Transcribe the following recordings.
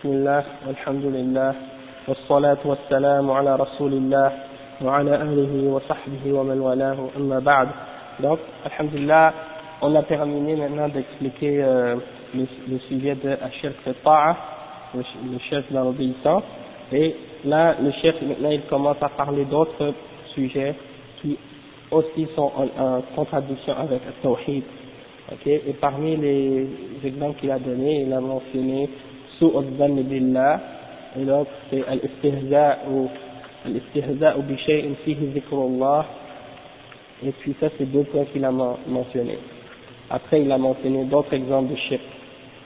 بسم الله والحمد لله والصلاة والسلام على رسول الله وعلى آله وصحبه ومن والاه أما بعد donc alhamdulillah on a terminé maintenant d'expliquer euh, le, le sujet de Ashir Ta'a le, le chef de l'obéissance et là le chef maintenant il commence à parler d'autres sujets qui aussi sont en, en contradiction avec le Tawhid ok et parmi les exemples qu'il a donnés il a mentionné سوء الظن بالله et l'autre c'est الاستهزاء الاستهزاء بشيء فيه ذكر الله et puis ça c'est deux points qu'il a mentionné après il a mentionné d'autres exemples de shirk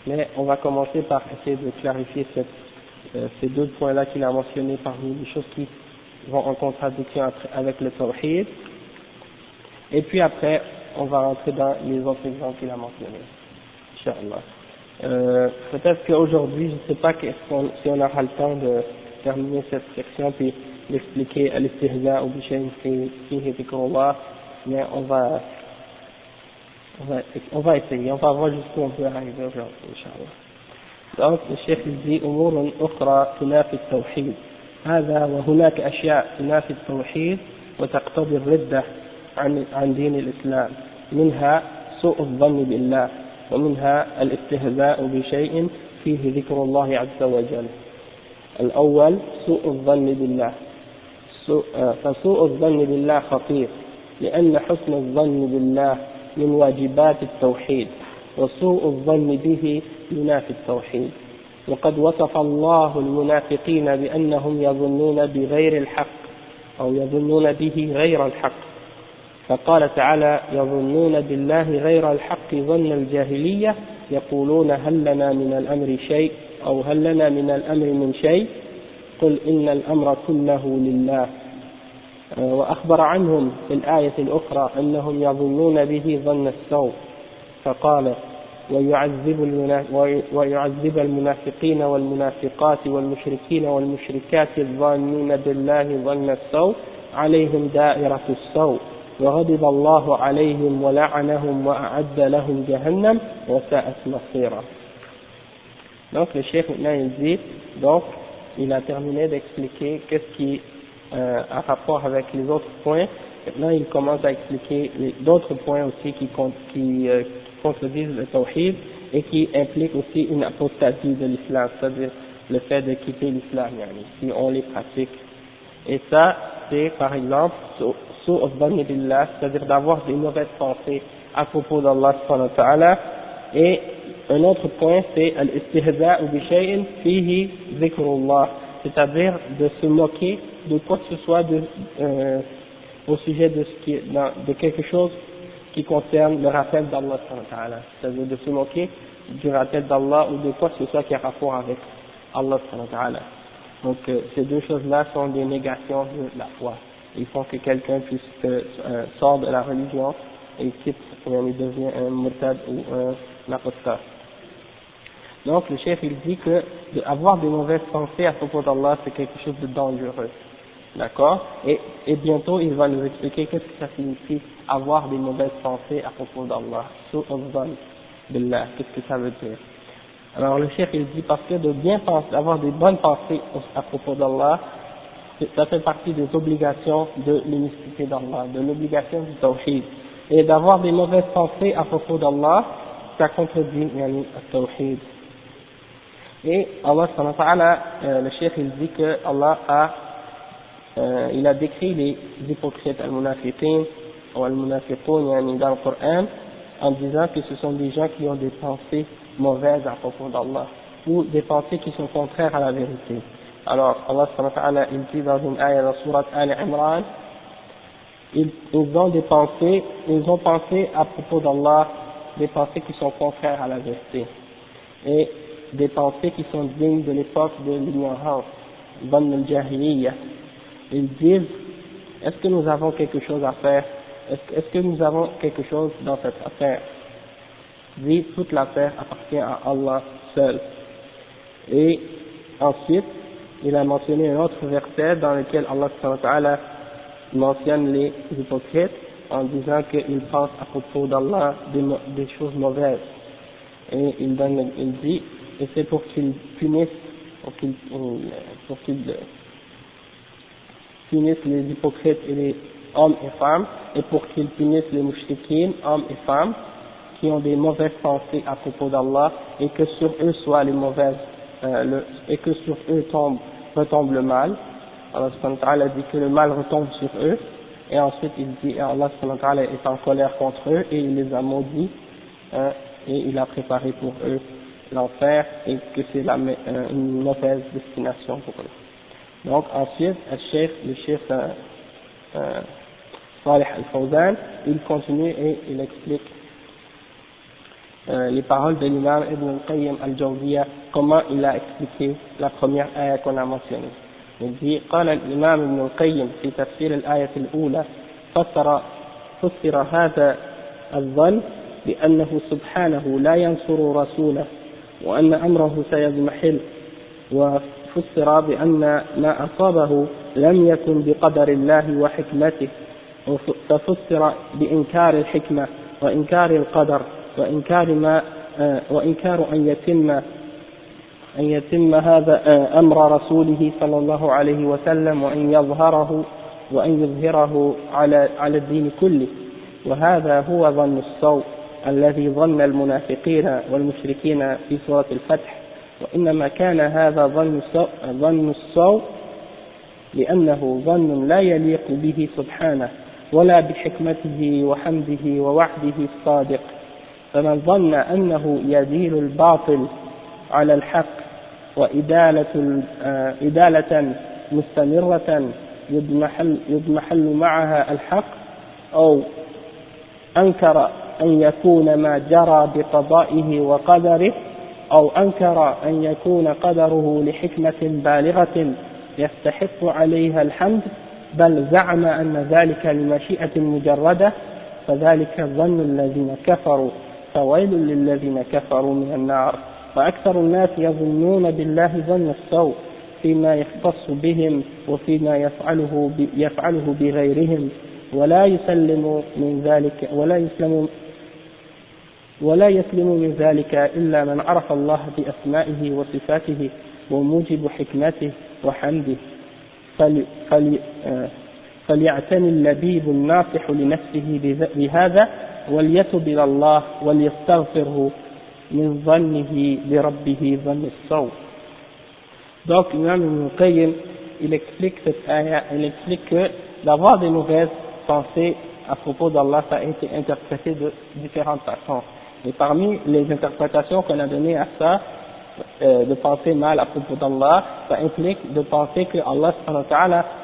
mais on va commencer par essayer de clarifier cette, euh, ces deux points là qu'il a mentionnés parmi les choses qui vont en contradiction avec le tawhid et puis après on va rentrer dans les autres exemples qu'il a mentionnés Inch'Allah euh, peut-être qu'aujourd'hui, je ne sais pas qu si on aura le temps de terminer cette section puis d'expliquer à l'istihza ou bichem fihi dhikrullah, mais on va, on va, on va essayer, on va voir jusqu'où on peut arriver aujourd'hui, Inch'Allah. Donc, le chef dit أمور أخرى تنافي التوحيد هذا وهناك أشياء تنافي التوحيد وتقتضي الردة عن عن دين الإسلام منها سوء الظن بالله ومنها الاستهزاء بشيء فيه ذكر الله عز وجل. الأول سوء الظن بالله. سوء فسوء الظن بالله خطير لأن حسن الظن بالله من واجبات التوحيد وسوء الظن به ينافي التوحيد. وقد وصف الله المنافقين بأنهم يظنون بغير الحق أو يظنون به غير الحق. فقال تعالى يظنون بالله غير الحق ظن الجاهلية يقولون هل لنا من الأمر شيء أو هل لنا من الأمر من شيء. قل إن الأمر كله لله. وأخبر عنهم في الآية الأخرى أنهم يظنون به ظن السوء. فقال ويعذب, ويعذب المنافقين والمنافقات والمشركين والمشركات الظانين بالله ظن السوء عليهم دائرة السوء. وغضب الله عليهم ولعنهم وأعد لهم جهنم وساءت مصيرا donc le chef maintenant il dit donc il a terminé d'expliquer qu'est-ce qui euh, a rapport avec les autres points maintenant il commence à expliquer d'autres points aussi qui, qui, euh, qui contredisent le tawhid et qui impliquent aussi une apostasie de l'islam c'est-à-dire le fait de quitter l'islam yani, si on les pratique et ça c'est par exemple c'est-à-dire d'avoir des mauvaises pensées à propos d'Allah et un autre point c'est al-istihza bi shay'in fihi dhikrullah c'est-à-dire de se moquer de quoi que ce soit euh, au sujet de ce qui de quelque chose qui concerne le rappel d'Allah c'est-à-dire de se moquer du rappel d'Allah ou de quoi que ce soit qui a rapport avec Allah donc euh, ces deux choses-là sont des négations de la foi ils font que quelqu'un puisse euh, sort de la religion et quitte, et devient un murtad ou un apostat. Donc le chef il dit que avoir des mauvaises pensées à propos d'Allah c'est quelque chose de dangereux. D'accord? Et, et bientôt il va nous expliquer qu'est-ce que ça signifie avoir des mauvaises pensées à propos d'Allah. Billah, qu'est-ce que ça veut dire? Alors le chef il dit parce que de bien penser, avoir des bonnes pensées à propos d'Allah, ça fait partie des obligations de l'unicité d'Allah, de l'obligation du tawhid. Et d'avoir des mauvaises pensées à propos d'Allah, ça contredit le tawhid. Et Allah euh, le chef il dit que Allah a, euh, il a décrit les hypocrites al-munafiqin ou al-munafiqun yani, dans le Coran en disant que ce sont des gens qui ont des pensées mauvaises à propos d'Allah ou des pensées qui sont contraires à la vérité. Alors, Allah subhanahu il dit dans une ayah dans surat Al-Imran, ils, ont des pensées, ils ont pensé à propos d'Allah, des pensées qui sont contraires à la vérité. Et des pensées qui sont dignes de l'époque de l'ignorance, bonne al Ils disent, est-ce que nous avons quelque chose à faire? Est-ce est que nous avons quelque chose dans cette affaire? Dit, toute l'affaire appartient à Allah seul. Et ensuite, il a mentionné un autre verset dans lequel Allah mentionne les hypocrites en disant qu'ils pensent à propos d'Allah des, choses mauvaises. Et il, donne, il dit, et c'est pour qu'ils punissent pour qu'ils punissent les hypocrites et les hommes et femmes, et pour qu'ils punissent les mouchriquines, hommes et femmes, qui ont des mauvaises pensées à propos d'Allah, et que sur eux soient les mauvaises, euh, le, et que sur eux tombe, retombe le mal. Allah subhanahu dit que le mal retombe sur eux, et ensuite il dit Allah subhanahu est en colère contre eux, et il les a maudits, hein, et il a préparé pour eux l'enfer, et que c'est la, euh, une mauvaise destination pour eux. Donc ensuite, le chef, le chef euh, euh, Salih al-Fawzan, il continue et il explique euh, les paroles de l'imam Ibn al-Qayyim al-Jawziyya, comment il a expliqué la première ayah qu'on a mentionnée. Il dit, قال الإمام ابن القيم في تفسير الآية الأولى فسر فسر هذا الظن بأنه سبحانه لا ينصر رسوله وأن أمره سيضمحل فسر بأن ما أصابه لم يكن بقدر الله وحكمته ففسر بإنكار الحكمة وإنكار القدر وإنكار ما آه، وإنكار أن يتم أن يتم هذا آه، أمر رسوله صلى الله عليه وسلم وأن يظهره وأن يظهره على على الدين كله. وهذا هو ظن السوء الذي ظن المنافقين والمشركين في سورة الفتح. وإنما كان هذا ظن ظن السوء لأنه ظن لا يليق به سبحانه ولا بحكمته وحمده ووعده الصادق. فمن ظن أنه يزيل الباطل على الحق وإدالة آه، إدالة مستمرة يضمحل, يضمحل معها الحق أو أنكر أن يكون ما جرى بقضائه وقدره أو أنكر أن يكون قدره لحكمة بالغة يستحق عليها الحمد بل زعم أن ذلك لمشيئة مجردة فذلك ظن الذين كفروا. فويل للذين كفروا من النار. وأكثر الناس يظنون بالله ظن السوء فيما يختص بهم وفيما يفعله يفعله بغيرهم. ولا يسلم من ذلك ولا يسلم ولا يسلم من ذلك إلا من عرف الله بأسمائه وصفاته وموجب حكمته وحمده. فلي فلي فليعتني اللبيب الناصح لنفسه بهذا وليتب إلى الله وليستغفره من ظنه بربه ظن السوء Donc, l'imam Ibn Qayyim, il explique cette ayah, il explique que d'avoir des mauvaises pensées à propos d'Allah, ça a été interprété de différentes façons. Et parmi les interprétations qu'on a données à ça, euh, de penser mal à propos d'Allah, ça implique de penser que Allah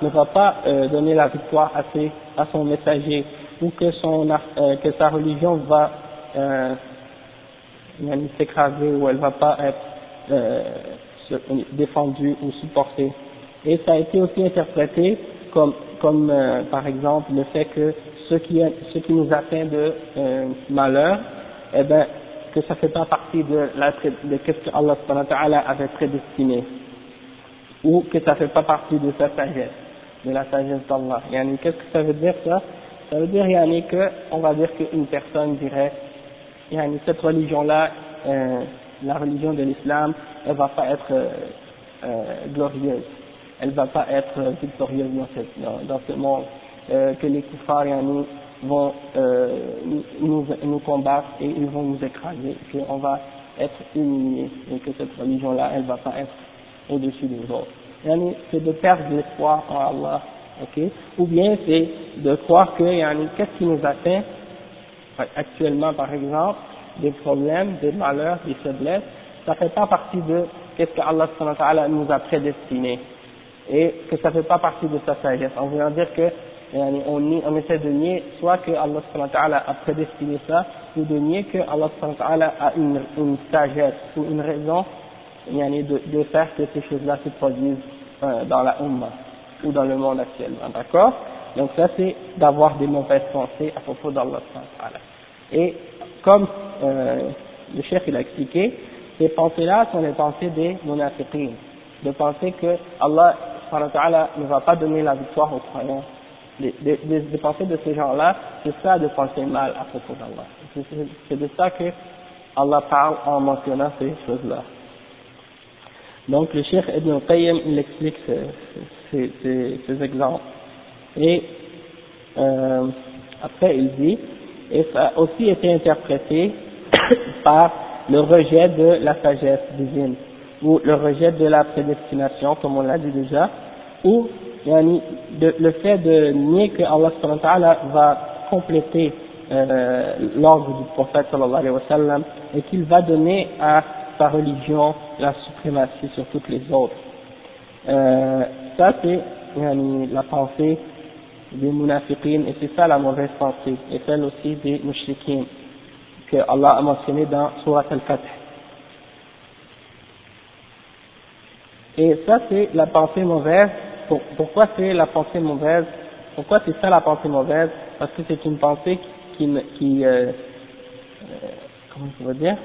ne va pas euh, donner la victoire à, ses, à son messager ou euh, que sa religion va euh, s'écraser ou elle va pas être euh, défendue ou supportée. Et ça a été aussi interprété comme, par exemple le fait que ce qui, nous atteint de malheur, eh ben, que ça fait pas partie de, la, de ce que Allah avait prédestiné, ou que ça fait pas partie de sa sagesse, de la sagesse d'Allah. Qu'est-ce que ça veut dire ça? Ça veut dire yani, que, on va dire qu'une personne dirait, yani, cette religion-là, euh, la religion de l'islam, elle va pas être euh, euh, glorieuse, elle va pas être victorieuse dans, dans, ce monde, que les kuffars yani, vont nous, nous combattre et ils vont nous écraser, qu'on va être humiliés et que cette religion-là, elle va pas être au-dessus des autres. C'est de perdre l'espoir en Allah, ok? Ou bien c'est de croire que, qu'est-ce qui nous atteint actuellement, par exemple, des problèmes, des malheurs, des faiblesses, ça fait pas partie de qu'est-ce que Allah nous a prédestiné. Et que ça fait pas partie de sa sagesse. En voulant dire que on, on essaie de nier soit que Allah a prédestiné ça, ou de nier que Allah a une, une sagesse ou une raison de, de faire que ces choses-là se produisent euh, dans la Ummah ou dans le monde actuellement. D'accord? Donc ça c'est d'avoir des mauvaises pensées à propos d'Allah. Et comme euh, le chef il a expliqué, ces pensées-là sont les pensées des munafiqin, de penser que Allah ne va pas donner la victoire aux croyants des, pensées de ces gens-là, c'est ça de penser mal à propos d'Allah. C'est de ça que Allah parle en mentionnant ces choses-là. Donc le Cheikh Ibn Qayyim, il explique ces, exemples. Et euh, après il dit, et ça a aussi été interprété par le rejet de la sagesse divine, ou le rejet de la prédestination, comme on l'a dit déjà, ou le fait de nier que Allah va compléter euh, l'ordre du prophète alayhi wa et qu'il va donner à sa religion la suprématie sur toutes les autres. Euh, ça c'est la pensée des munafiqin et c'est ça la mauvaise pensée et celle aussi des mushrikin que Allah a mentionné dans Surat al-Fath. Et ça c'est la pensée mauvaise. pourquoi c'est la pensée mauvaise? Pourquoi c'est ça la pensée mauvaise? Parce que c'est une pensée qui, qui euh, euh, comment on va dire?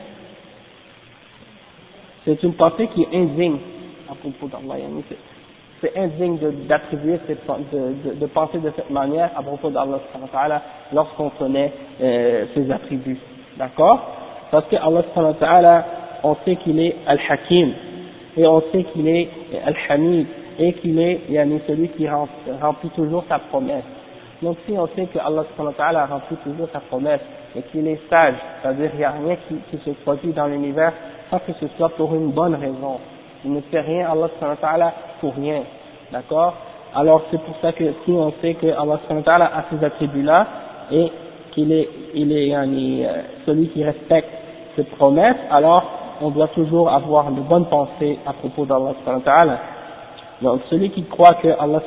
C'est une pensée qui est indigne à propos d'Allah c'est indigne d'attribuer de, de, de, penser de cette manière à propos d'Allah lorsqu'on connaît euh, ses attributs. D'accord? Parce que Allah on sait qu'il est Al-Hakim et on sait qu'il est Al-Hamid et qu'il est yani, celui qui remplit toujours sa promesse. Donc si on sait que Allah remplit toujours sa promesse et qu'il est sage, c'est-à-dire qu'il n'y a rien qui, qui se produit dans l'univers sans que ce soit pour une bonne raison. Il ne fait rien, Allah pour rien. D'accord? Alors c'est pour ça que si on sait que Allah a ces attributs-là et qu'il est, il est euh, celui qui respecte ses promesses, alors on doit toujours avoir de bonnes pensées à propos d'Allah Donc celui qui croit que Allah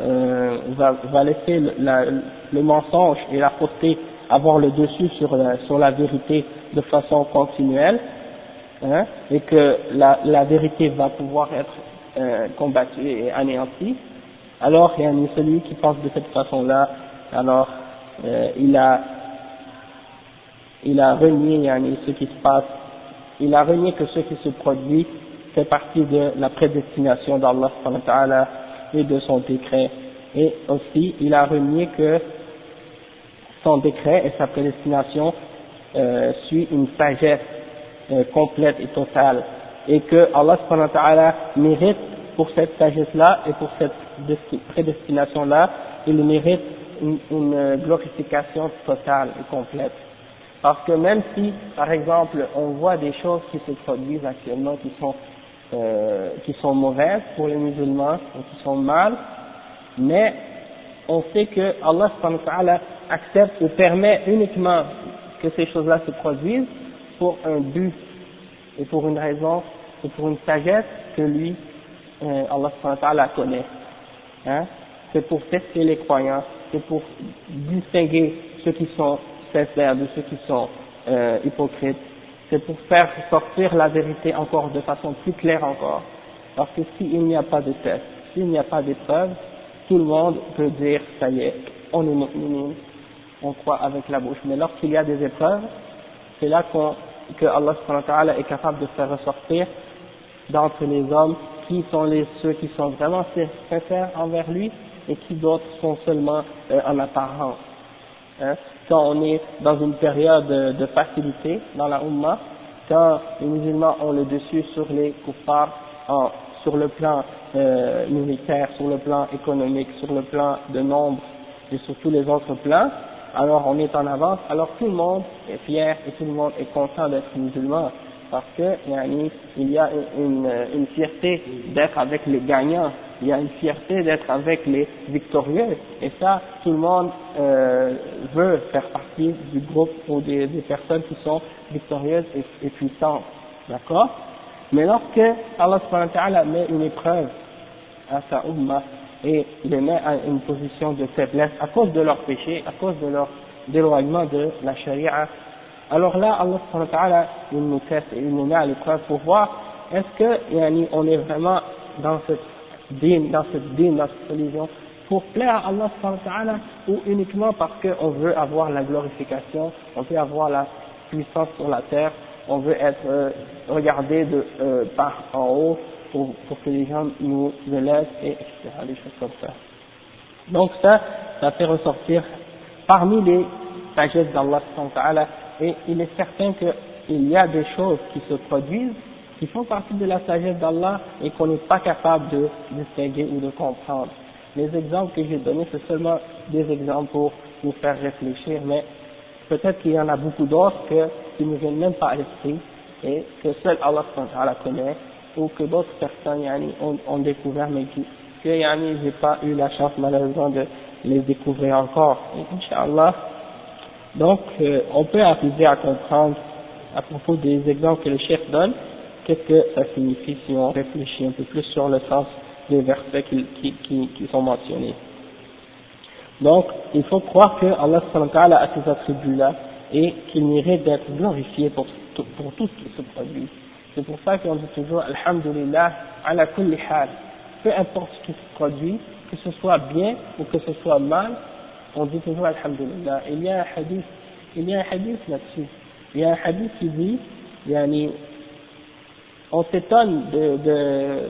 euh, va, va laisser le, le mensonge et la fausseté avoir le dessus sur la, sur la vérité de façon continuelle, hein, et que la, la vérité va pouvoir être euh, combattue et anéantie, alors il y a celui qui pense de cette façon-là, alors euh, il a il a renié yani, ce qui se passe, il a renié que ce qui se produit fait partie de la prédestination d'Allah et de son décret. Et aussi, il a renié que son décret et sa prédestination euh, suit une sagesse euh, complète et totale et que Allah mérite pour cette sagesse-là et pour cette prédestination-là, il mérite une, une, glorification totale et complète. Parce que même si, par exemple, on voit des choses qui se produisent actuellement qui sont, euh, qui sont mauvaises pour les musulmans, ou qui sont mal, mais on sait que Allah accepte ou permet uniquement que ces choses-là se produisent pour un but et pour une raison et pour une sagesse que lui, euh, Allah connaît. Hein? C'est pour tester les croyants, c'est pour distinguer ceux qui sont sincères de ceux qui sont euh, hypocrites, c'est pour faire sortir la vérité encore de façon plus claire encore. Parce que s'il n'y a pas de test, s'il n'y a pas d'épreuve, tout le monde peut dire, ça y est, on est mu'minin, on croit avec la bouche. Mais lorsqu'il y a des épreuves, c'est là qu'on que Allah est capable de faire ressortir d'entre les hommes qui sont les ceux qui sont vraiment sincères envers lui et qui d'autres sont seulement euh, en apparence. Hein. Quand on est dans une période de facilité dans la Ummah, quand les musulmans ont le dessus sur les kuffars en, sur le plan euh, militaire, sur le plan économique, sur le plan de nombre et sur tous les autres plans, alors on est en avance, alors tout le monde est fier et tout le monde est content d'être musulman, parce que il y a une, fierté d'être avec les gagnants, il y a une fierté d'être avec les victorieux, et ça, tout le monde euh, veut faire partie du groupe ou des, des personnes qui sont victorieuses et, et puissantes, d'accord? Mais lorsque Allah met une épreuve à sa ummah, et les met à une position de faiblesse à cause de leur péché, à cause de leur déloignement de la charia. Alors là, Allah subhanahu nous teste et nous met à l'épreuve pour voir est-ce que on est vraiment dans cette dîme, dans cette dîme, dans cette religion, pour plaire à Allah subhanahu ou uniquement parce qu'on veut avoir la glorification, on veut avoir la puissance sur la terre, on veut être euh, regardé euh, par en haut, pour, que les gens nous élèvent, et etc., des choses comme ça. Donc ça, ça fait ressortir parmi les sagesses d'Allah et il est certain qu'il y a des choses qui se produisent qui font partie de la sagesse d'Allah et qu'on n'est pas capable de distinguer ou de comprendre. Les exemples que j'ai donnés, c'est seulement des exemples pour nous faire réfléchir, mais peut-être qu'il y en a beaucoup d'autres qui ne viennent même pas à l'esprit et que seul Allah la connaît ou que d'autres personnes yani, ont, ont, découvert mais qui, que yani, j'ai pas eu la chance malheureusement de les découvrir encore. Inch'Allah. Donc, euh, on peut arriver à comprendre à propos des exemples que le chef donne, qu'est-ce que ça signifie si on réfléchit un peu plus sur le sens des versets qui, sont mentionnés. Donc, il faut croire que Allah a ces attributs-là et qu'il mérite d'être glorifié pour, pour tout ce qui se produit. C'est pour ça qu'on dit toujours Alhamdulillah ala kulli hal. Peu importe ce qui se produit, que ce soit bien ou que ce soit mal, on dit toujours Alhamdulillah. Il y a un hadith, il y a un hadith là-dessus. Il y a un hadith qui dit, yani, on s'étonne de, de,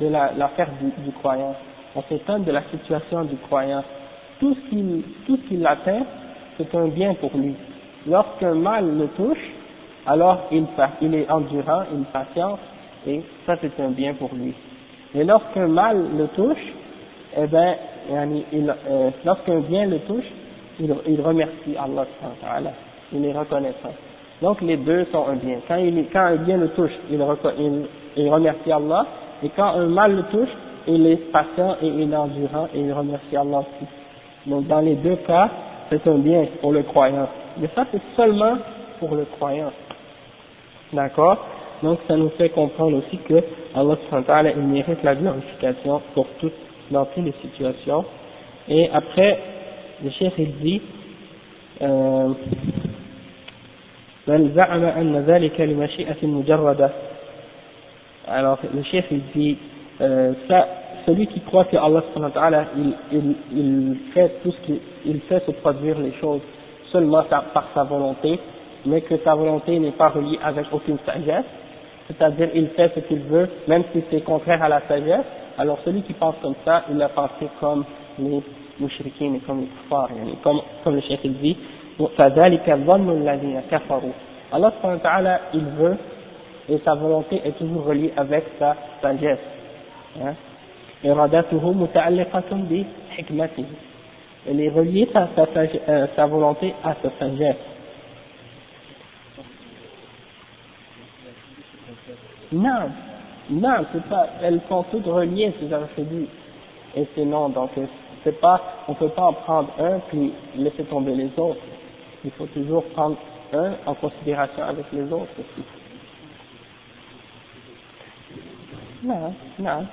de l'affaire du, du croyant. On s'étonne de la situation du croyant. Tout ce qui, tout ce qui l'atteint, c'est un bien pour lui. Lorsqu'un mal le touche, alors il, est endurant, il patiente, et ça c'est un bien pour lui. Et lorsqu'un mal le touche, eh ben, il, euh, lorsqu'un bien le touche, il, remercie Allah, il est reconnaissant. Donc les deux sont un bien. Quand, un bien le touche, il, il, remercie Allah, et quand un mal le touche, il est patient et il est endurant et il remercie Allah aussi. Donc dans les deux cas, c'est un bien pour le croyant. Mais ça c'est seulement pour le croyant. D'accord Donc ça nous fait comprendre aussi que Allah il mérite la glorification pour toutes, dans toutes les situations. Et après, le chef il dit, euh, alors le chef il dit euh, ça, celui qui croit que Allah il, il, il fait tout ce qu'il fait se produire les choses seulement par sa volonté mais que sa volonté n'est pas reliée avec aucune sagesse, c'est-à-dire il fait ce qu'il veut, même si c'est contraire à la sagesse, alors celui qui pense comme ça, il a pensé comme les mouchriquins et comme les kuffars, comme, comme le chef dit, Allah il veut, et sa volonté est toujours reliée avec sa sagesse. Hein? Elle est reliée sa, euh, sa volonté à sa sagesse. Non, non, c'est pas, elles sont toutes reliées, ces attributs et ces noms, donc c'est pas, on peut pas en prendre un puis laisser tomber les autres. Il faut toujours prendre un en considération avec les autres aussi. Non, non.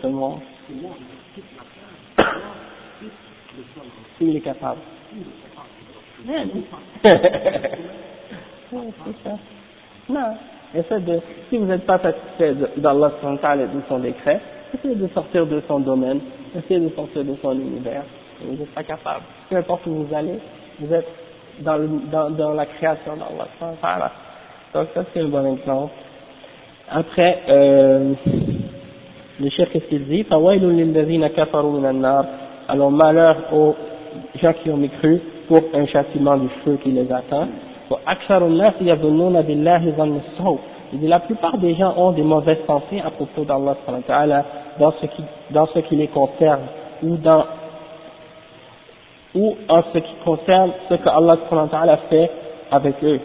Seulement. S'il est capable. Non. Essaie de, si vous n'êtes pas satisfait d'Allah et de son décret, essayez de sortir de son domaine, essayez de sortir de son univers. Vous n'êtes pas capable. Peu importe où vous allez, vous êtes dans, le, dans, dans la création d'Allah. Donc ça c'est un bon exemple. Après, euh, le chef qu'est-ce qu'il dit? Alors malheur aux gens qui ont mécru pour un châtiment du feu qui les attend. Il dit la plupart des gens ont des mauvaises pensées à propos d'Allah dans ce qui dans ce qui les concerne ou dans ou en ce qui concerne ce que Allah a fait avec eux.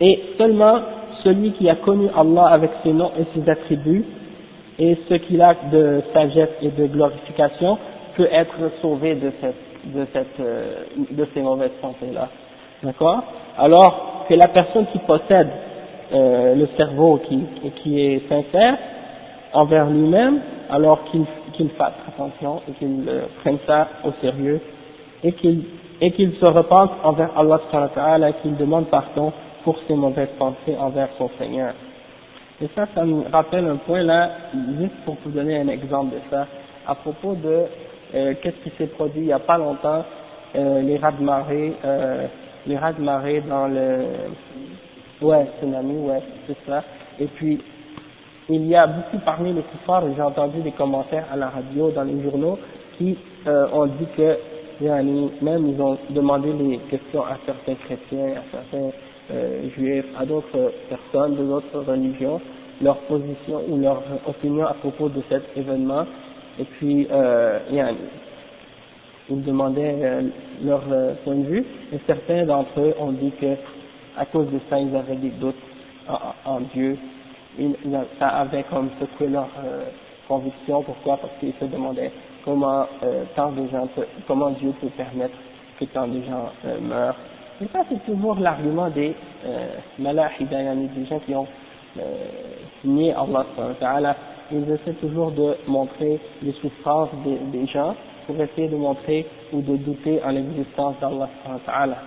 Et seulement celui qui a connu Allah avec ses noms et ses attributs et ce qu'il a de sagesse et de glorification peut être sauvé de cette de cette euh, de ces mauvaises pensées là d'accord? Alors que la personne qui possède euh, le cerveau qui qui est sincère envers lui-même alors qu'il qu'il fasse attention et qu'il euh, prenne ça au sérieux et qu'il et qu'il se repente envers Allah et qu'il demande pardon pour ses mauvaises pensées envers son Seigneur. Et ça, ça nous rappelle un point là, juste pour vous donner un exemple de ça, à propos de euh, qu'est-ce qui s'est produit il n'y a pas longtemps euh, les rats de marée, euh, les rats de marée dans le, ouais, tsunami, ouais, c'est ça. Et puis, il y a beaucoup parmi les koufars, j'ai entendu des commentaires à la radio, dans les journaux, qui euh, ont dit que, même ils ont demandé les questions à certains chrétiens, à certains euh, juifs, à d'autres personnes de d'autres religions, leur position ou leur opinion à propos de cet événement. Et puis, euh, ils demandaient euh, leur point de vue, et certains d'entre eux ont dit que à cause de ça, ils avaient des doutes en, Dieu. Ils, ça avait comme secoué leur euh, conviction. Pourquoi? Parce qu'ils se demandaient comment tant de gens, comment Dieu peut permettre que tant de gens meurent. Et ça, c'est toujours l'argument des euh, des gens qui ont nié Allah. Ils essaient toujours de montrer les souffrances des, des gens pour essayer de montrer ou de douter en l'existence d'Allah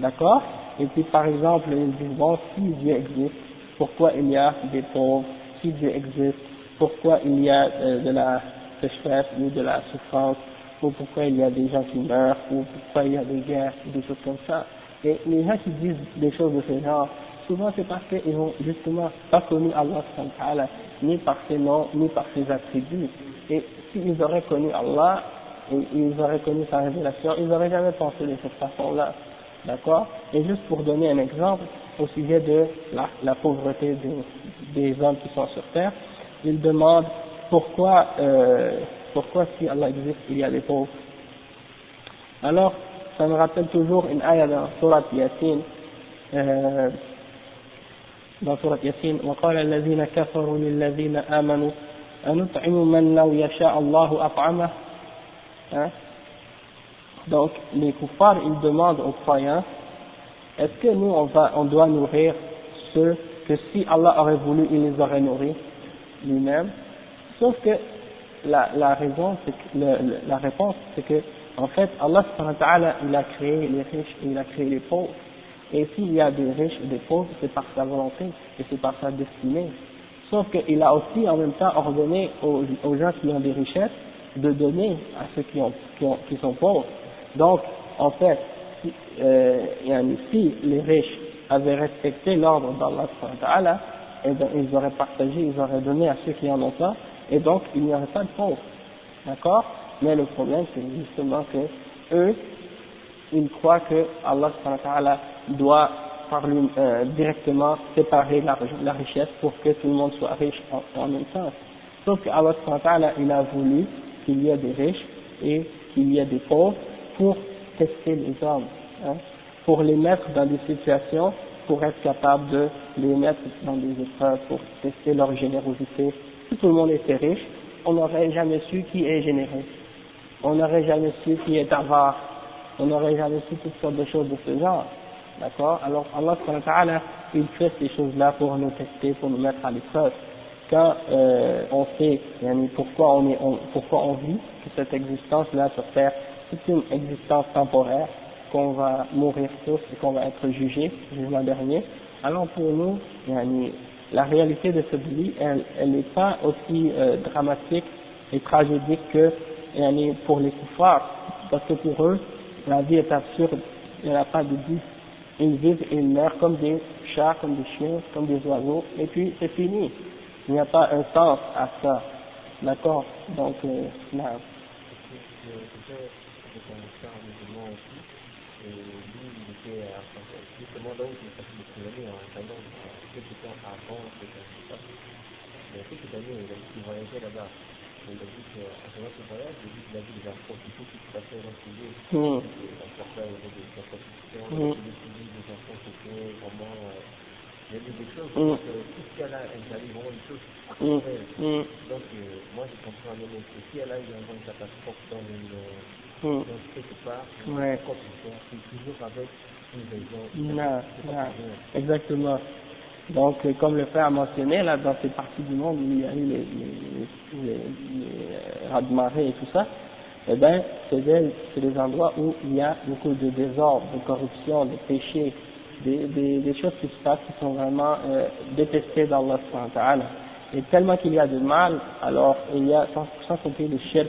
D'accord? Et puis par exemple, ils disent, bon, si Dieu existe, pourquoi il y a des pauvres Si Dieu existe, pourquoi il y a euh, de la sécheresse ou de la souffrance Ou pourquoi il y a des gens qui meurent Ou pourquoi il y a des guerres Des choses comme ça. Et les gens qui disent des choses de ce genre, souvent c'est parce qu'ils n'ont justement pas connu Allah ni par ses noms, ni par ses attributs. Et s'ils auraient connu Allah, et ils auraient connu sa révélation, ils n'auraient jamais pensé de cette façon-là. D'accord? Et juste pour donner un exemple au sujet de la, la pauvreté des, des, hommes qui sont sur terre, ils demandent pourquoi, euh, pourquoi si Allah existe, il y a des pauvres. Alors, ça me rappelle toujours une ayah dans Surat Yasin, euh, dans Surat Yasin, وقال الذين كفروا للذين آمنوا أنطعم من لو يشاء الله أطعمه Hein? Donc, les koufars, ils demandent aux croyants, est-ce que nous, on, va, on doit nourrir ceux que si Allah aurait voulu, il les aurait nourris lui-même? Sauf que la, raison, c'est le, la réponse, c'est que, en fait, Allah il a créé les riches et il a créé les pauvres. Et s'il y a des riches et des pauvres, c'est par sa volonté et c'est par sa destinée. Sauf qu'il a aussi en même temps ordonné aux, aux gens qui ont des richesses de donner à ceux qui, ont, qui, ont, qui sont pauvres. Donc, en fait, euh, si les riches avaient respecté l'ordre d'Allah, eh bien, ils auraient partagé, ils auraient donné à ceux qui en ont pas, et donc il n'y aurait pas de pauvres. D'accord? Mais le problème, c'est justement que eux, ils croient que Allah doit euh, directement séparer la, richesse pour que tout le monde soit riche en, en même temps. Sauf que Allah il a voulu qu'il y ait des riches et qu'il y ait des pauvres pour tester les hommes, hein, pour les mettre dans des situations, pour être capable de les mettre dans des épreuves, pour tester leur générosité. Si tout le monde était riche, on n'aurait jamais su qui est généreux, on n'aurait jamais su qui est avare, on n'aurait jamais su toutes sortes de choses de ce genre. D'accord? Alors Allah, il fait ces choses-là pour nous tester, pour nous mettre à l'épreuve quand euh, on sait pourquoi on, est, pourquoi on vit, que cette existence-là sur Terre, c'est une existence temporaire, qu'on va mourir tous et qu'on va être jugé, jugement dernier, alors pour nous, la réalité de cette vie, elle n'est pas aussi euh, dramatique et tragédique que pour les koufars, parce que pour eux, la vie est absurde, il n'y a pas de vie. Ils vivent et ils meurent comme des chats, comme des chiens, comme des oiseaux, et puis c'est fini. Il n'y a pas un sens à ça. D'accord? Donc, euh, là. Justement là où j'ai passé beaucoup d'années en Thaïlande, quelques temps avant que je ça. Il y a quelques années, il a dit qu'il voyageait là-bas. Il a dit qu'à ce voyage, il a dit qu'il a vu des enfants qui tout ce qui se passait dans ce lieu. Il des prostitutions, des enfants qui étaient vraiment il y a des choses, mm. donc, euh, tout ce qu'elle a, elle a vraiment une chose mm. mm. Donc, euh, moi, je comprends un moment que si elle a eu une catastrophe dans une, mm. dans quelque part, ouais. c'est toujours avec une raison. Non, non, exactement. Donc, euh, comme le frère a mentionné, là, dans ces parties du monde où il y a eu les, les, les, les raz et tout ça, eh ben, c'est des, des endroits où il y a beaucoup de désordre, de corruption, de péché, des, des, des, choses qui se passent qui sont vraiment euh, détestées d'Allah Et tellement qu'il y a du mal, alors il y a sans, sans compter le shirk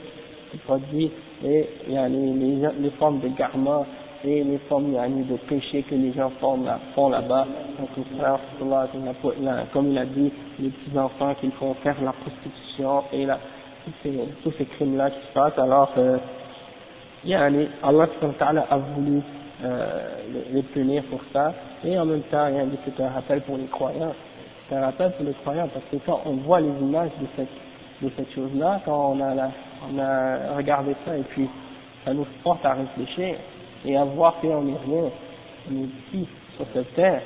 se produit, et il y a les, les, formes de garments, et les formes yani, de péché que les gens font, font là-bas. Comme il a dit, les petits enfants qu'ils font faire la prostitution et la, tous ces, tous ces crimes-là qui se passent. Alors, euh, yani, Allah a voulu euh, les punir pour ça, et en même temps, dit c'est un rappel pour les croyants. C'est un rappel pour les croyants parce que quand on voit les images de cette, de cette chose-là, quand on a, la, on a regardé ça et puis ça nous porte à réfléchir et à voir qu'on n'est rien, on est ici, sur cette terre.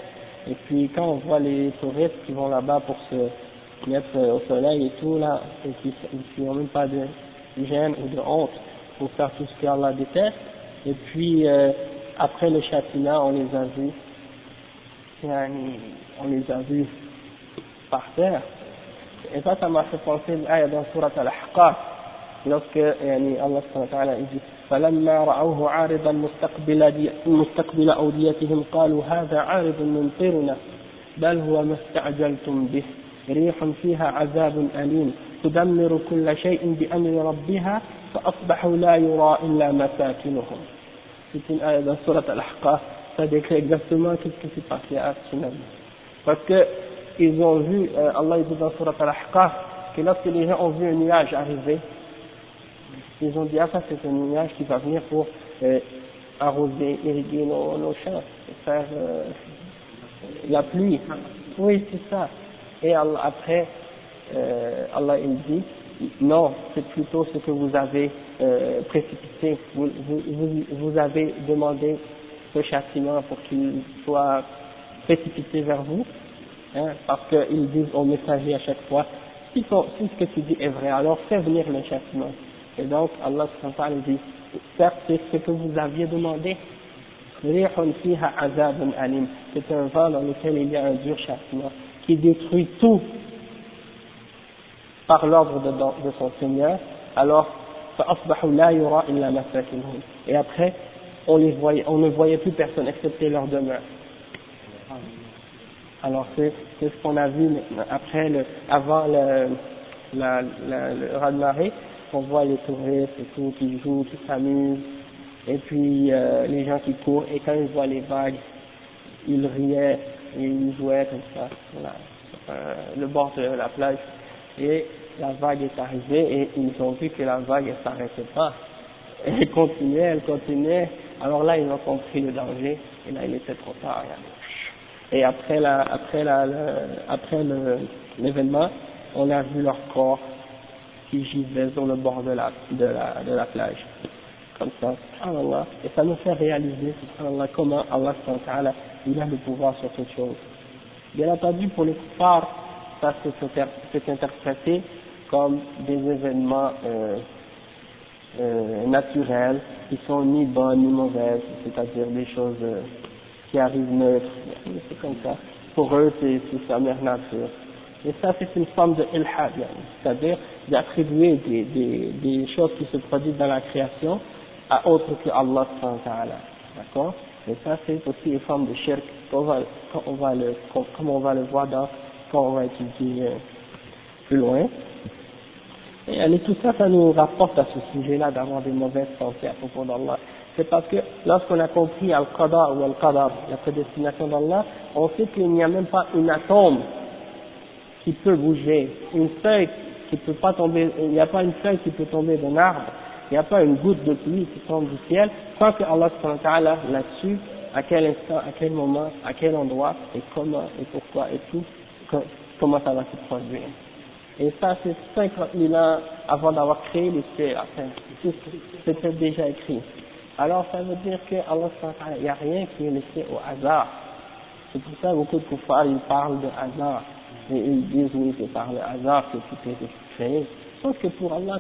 Et puis quand on voit les touristes qui vont là-bas pour se mettre au soleil et tout là, et qui n'ont même pas de gêne ou de honte pour faire tout ce qu'Allah déteste, et puis euh, après le châtiment on les a vus, on les a vus par terre. Et ça, ça m'a fait penser à dans Surat Al-Ahqaf, lorsque yani, Allah dit فلما رأوه عارضا مستقبل, مستقبل أوديتهم قالوا هذا عارض ممطرنا بل هو ما استعجلتم به ريح فيها عذاب أليم تدمر كل شيء بأمر ربها فأصبحوا لا يرى إلا مساكنهم C'est une ayah dans Surat Al-Ahqaf, ça décrit exactement ce qui s'est passé à Sunan. Parce que ils ont vu, euh, Allah dit dans Surat Al-Ahqaf, que lorsque les gens ont vu un nuage arriver, ils ont dit, ah ça c'est un nuage qui va venir pour euh, arroser, irriguer nos, champs, faire euh, la pluie. Oui, c'est ça. Et après, euh, Allah il dit, non, c'est plutôt ce que vous avez précipité, vous, vous, vous, vous avez demandé ce châtiment pour qu'il soit précipité vers vous, hein, parce qu'ils disent aux messagers à chaque fois, si, si ce que tu dis est vrai, alors fais venir le châtiment. Et donc, Allah dit, certes, c'est ce que vous aviez demandé. C'est un vent dans lequel il y a un dur châtiment qui détruit tout par l'ordre de, son Seigneur. Alors, et après, on, les voyait, on ne voyait plus personne excepté leur demeure. Alors c'est ce qu'on a vu après le, avant le, la, la, le raz de marée, on voit les touristes et tout qui jouent, qui s'amusent, et puis euh, les gens qui courent, et quand ils voient les vagues, ils riaient, ils jouaient comme ça, voilà, euh, le bord de la plage, et la vague est arrivée, et ils ont vu que la vague ne s'arrêtait pas, elle continuait, elle continuait, alors là ils ont compris le danger, et là il était trop tard, et après après l'événement, on a vu leur corps qui gisait sur le bord de la, de la, de la plage. Comme ça, subhanallah. Et ça nous fait réaliser, subhanallah, comment Allah, il a le pouvoir sur toute chose. Bien entendu, pour les kuffars, ça c'est interprété comme des événements euh, euh, naturels qui sont ni bonnes ni mauvaises, c'est-à-dire des choses euh, qui arrivent neutres. C'est comme ça. Pour eux, c'est sa mère nature. Et ça, c'est une forme de ilhad, c'est-à-dire d'attribuer des, des, des choses qui se produisent dans la création à autre que Allah D'accord? Et ça, c'est aussi une forme de shirk, on va, on va le, comme on va le voir dans, quand on va étudier euh, plus loin. Et tout ça, ça nous rapporte à ce sujet-là d'avoir des mauvaises pensées à propos d'Allah. C'est parce que lorsqu'on a compris Al-Qadar ou Al-Qadar, la prédestination d'Allah, on sait qu'il n'y a même pas une atome qui peut bouger, une feuille qui peut pas tomber, il n'y a pas une feuille qui peut tomber d'un arbre, il n'y a pas une goutte de pluie qui tombe du ciel, sans que Allah là-dessus, à quel instant, à quel moment, à quel endroit, et comment, et pourquoi, et tout, comment ça va se produire. Et ça, c'est 50 000 ans avant d'avoir créé les cieux C'était déjà écrit. Alors, ça veut dire que Allah il n'y a rien qui est laissé au hasard. C'est pour ça que beaucoup de kuffars, ils parlent de hasard. Et ils disent, oui, c'est par le hasard que tout est créé. Sauf que pour Allah,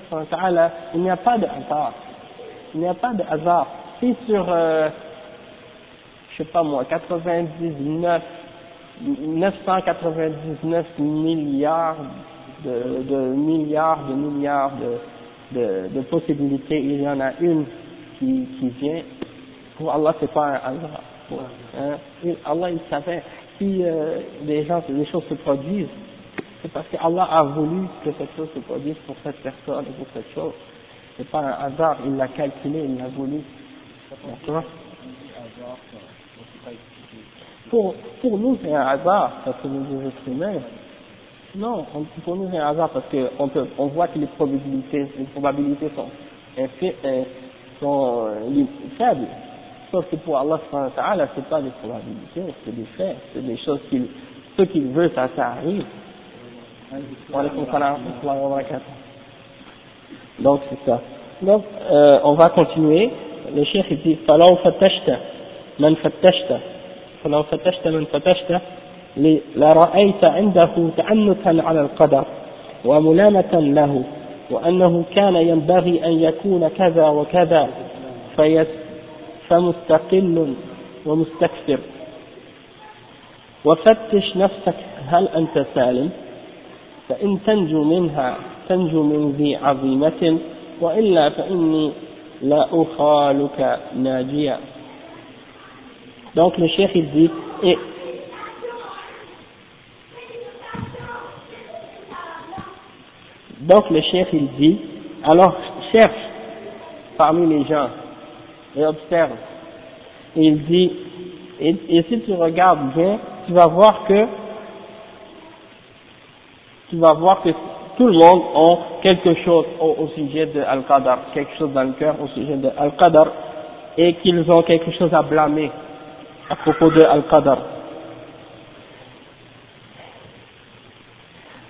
il n'y a pas de hasard. Il n'y a pas de hasard. Si sur, euh, je sais pas moi, 99, 999 milliards de, milliards de milliards de, possibilités, il y en a une qui, qui vient. Pour Allah, c'est pas un hasard. Hein? Allah, il savait si euh, les gens, les choses se produisent, c'est parce que Allah a voulu que cette chose se produise pour cette personne et pour cette chose. C'est pas un hasard, il l'a calculé, il l'a voulu. Pour, pour nous, c'est un hasard, parce que nous sommes êtres humains. Non, pour nous, c'est un hasard parce qu'on on voit que les probabilités, les probabilités sont, euh, euh, faibles Sauf que pour Allah, c'est pas des probabilités, c'est des faits, c'est des choses qu'il, ce qu'il veut, ça, ça arrive. Donc, c'est ça. Donc, euh, on va continuer. Le cheikh dit, فَلَوْ فَتَشْتَ مَنْ فَتَشْتَ فلو فتشت من فتشت لرأيت عنده تعنتا على القدر وملامة له وأنه كان ينبغي أن يكون كذا وكذا فيس فمستقل ومستكثر. وفتش نفسك هل أنت سالم؟ فإن تنجو منها تنجو من ذي عظيمة وإلا فإني لا أخالك ناجيا. Donc le cheikh il dit, et donc le cheikh il dit, alors cherche parmi les gens et observe. Et il dit, et, si tu regardes bien, tu vas voir que tu vas voir que tout le monde a quelque chose au, sujet de Al-Qadar, quelque chose dans le cœur au sujet de Al-Qadar, et qu'ils ont quelque chose à blâmer à propos de Al-Qadar.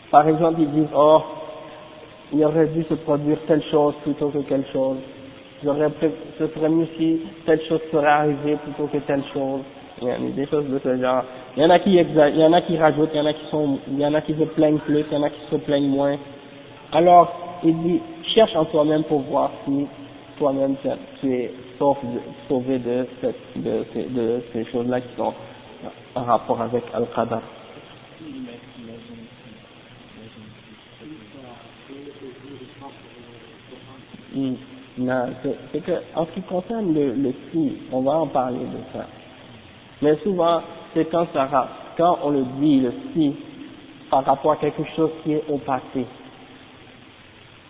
Par exemple, ils disent, oh, il aurait dû se produire telle chose plutôt que telle chose. Ce serait mieux si telle chose serait arrivée plutôt que telle chose. Des choses de ce genre. Il y en a qui il y en a qui rajoutent, il y en a qui se plaignent plus, il y en a qui se plaignent moins. Alors, il dit, cherche en toi-même pour voir si toi-même tu es sauvé de, ces choses-là qui sont en rapport avec Al-Qadar. Hmm. c'est que, en ce qui concerne le, le si, on va en parler de ça. Mais souvent, c'est quand ça, quand on le dit, le si, par rapport à quelque chose qui est au passé.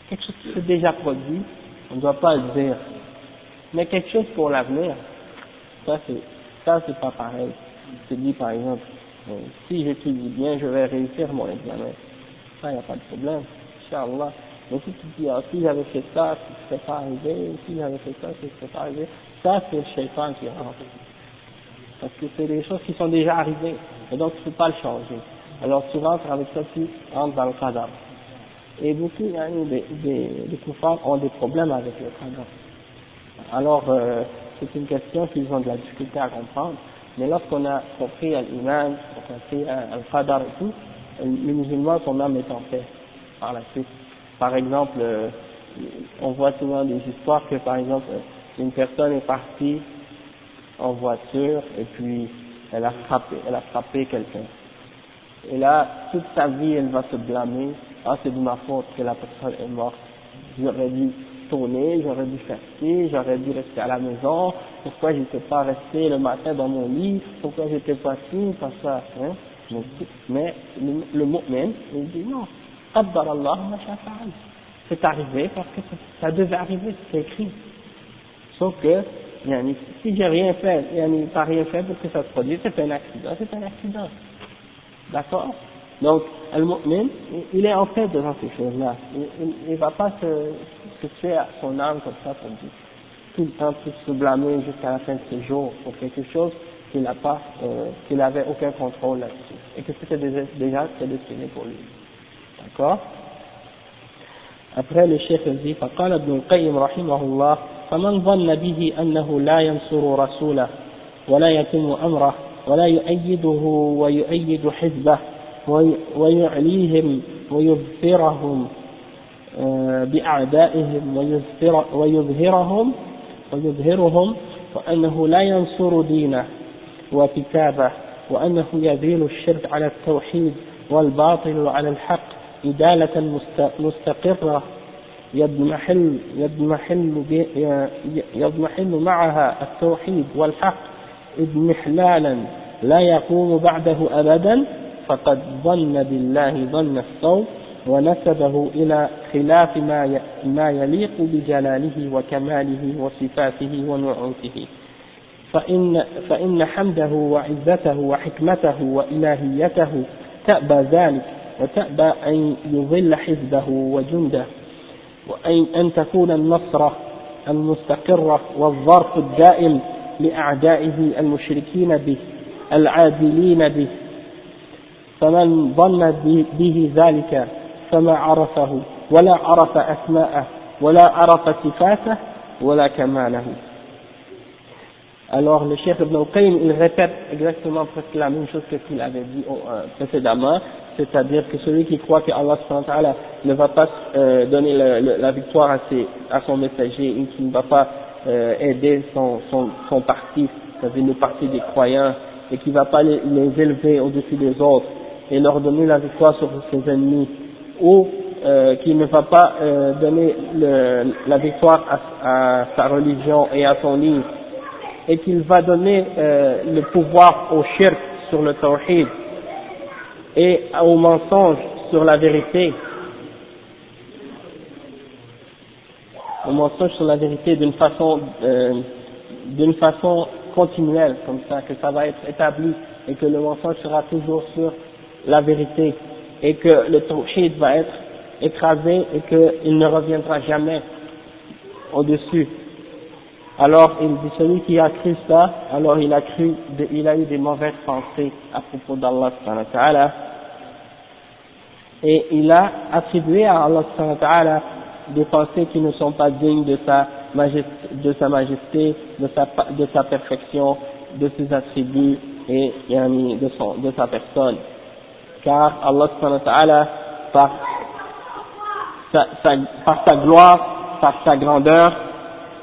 Quelque chose qui s'est déjà produit, on ne doit pas le dire. Mais quelque chose pour l'avenir, ça c'est, ça c'est pas pareil. Te dis par exemple, si j'étudie bien, je vais réussir mon examen. Ça, il n'y a pas de problème. Inch'Allah. Mais si tu dis, ah, si j'avais fait ça, ce ne serait pas arrivé, si j'avais fait ça, ce ne serait pas arrivé, ça c'est le shaitan qui rentre. Parce que c'est des choses qui sont déjà arrivées, et donc tu ne peux pas le changer. Alors tu rentres avec ça, tu rentres dans le cadavre. Et beaucoup, a des, des, des ont des problèmes avec le qadar. Alors, euh, c'est une question qu'ils ont de la difficulté à comprendre. Mais lorsqu'on a compris l'imam, on a compris al-qadar et tout, les musulmans, son âme est en paix par la suite. Par exemple, euh, on voit souvent des histoires que, par exemple, une personne est partie en voiture et puis elle a frappé, elle a frappé quelqu'un. Et là, toute sa vie, elle va se blâmer. Ah, c'est de ma faute que la personne est morte. J'aurais dû tourner, j'aurais dû faire ci, j'aurais dû rester à la maison. Pourquoi j'étais pas resté le matin dans mon lit? Pourquoi j'étais pas ci, pas ça, hein? Mais, le, mot même, il dit non. Allah, c'est arrivé parce que ça devait arriver, c'est écrit. Sauf que, si j'ai rien fait, il pas rien fait pour que ça se produise, c'est un accident, c'est un accident. D'accord? Donc, Al-Mu'min, il est en fait devant ces choses-là. Il ne va pas se, se tuer à son âme comme ça, dit. Tout le temps, tout se blâmer jusqu'à la fin de ses jours pour quelque chose qu'il n'a pas, euh, qu'il n'avait aucun contrôle là-dessus. Et que c'était déjà destiné pour lui. D'accord Après, le chef dit, فقال ابن القيم رحمه الله فمن ظن به أنه لا ينصر رسوله ولا يتم أمره ولا يؤيده ويؤيد حزبه ويعليهم ويظهرهم آه، بأعدائهم ويظهر ويظهرهم ويظهرهم وأنه لا ينصر دينه وكتابه وأنه يزيل الشرك على التوحيد والباطل على الحق. إدالة مستقرة يضمحل يضمحل يضمحل معها التوحيد والحق. اضمحلالا لا يقوم بعده أبدا فقد ظن بالله ظن الصوم ونسبه إلى خلاف ما ما يليق بجلاله وكماله وصفاته ونعوته. فإن, فإن حمده وعزته وحكمته وإلهيته تأبى ذلك. وتأبى أن يظل حزبه وجنده وأن أن تكون النصرة المستقرة والظرف الدائم لأعدائه المشركين به العادلين به. فمن ظن به ذلك فما عرفه ولا عرف أسماءه ولا عرف صفاته ولا كماله. Alors le Cheikh Ibn al-Qayyim, il répète exactement presque la même chose que ce qu'il avait dit euh, précédemment, c'est-à-dire que celui qui croit que Allah ne va pas euh, donner la victoire à, ses, à son messager et qu'il ne va pas euh, aider son, son, son parti, c'est-à-dire le parti des croyants, et qu'il ne va pas les, élever au-dessus des autres et leur donner la victoire sur ses ennemis, ou euh, qu'il ne va pas euh, donner la victoire à, sa religion et à son livre, et qu'il va donner le pouvoir au shirk sur le tawhid et au mensonge sur la vérité, au mensonge sur la vérité d'une façon euh, d'une façon continuelle, comme ça, que ça va être établi et que le mensonge sera toujours sur la vérité et que le tawhid va être écrasé et qu'il ne reviendra jamais au-dessus alors il dit celui qui a cru ça, alors il a cru, il a eu des mauvaises pensées à propos d'Allah et il a attribué à Allah des pensées qui ne sont pas dignes de sa majesté, de sa, majesté, de sa, sa perfection, de ses attributs et de, sa personne. Car Allah par sa, par sa gloire, par sa grandeur,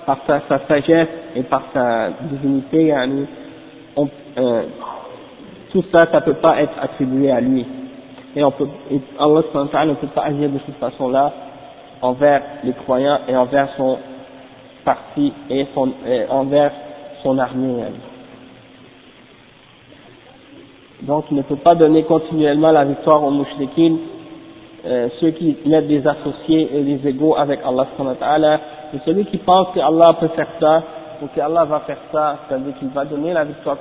par sa, sa, sagesse et par sa divinité, on, euh, tout ça, ça peut pas être attribué à lui. Et on peut, et Allah ne peut pas agir de cette façon-là envers les croyants et envers son parti et, son, envers son armée. Donc il ne peut pas donner continuellement la victoire aux mouchriquines, euh, ceux qui mettent des associés et des égaux avec Allah et celui qui pense que Allah peut faire ça, ou que Allah va faire ça, c'est-à-dire qu'il va donner la victoire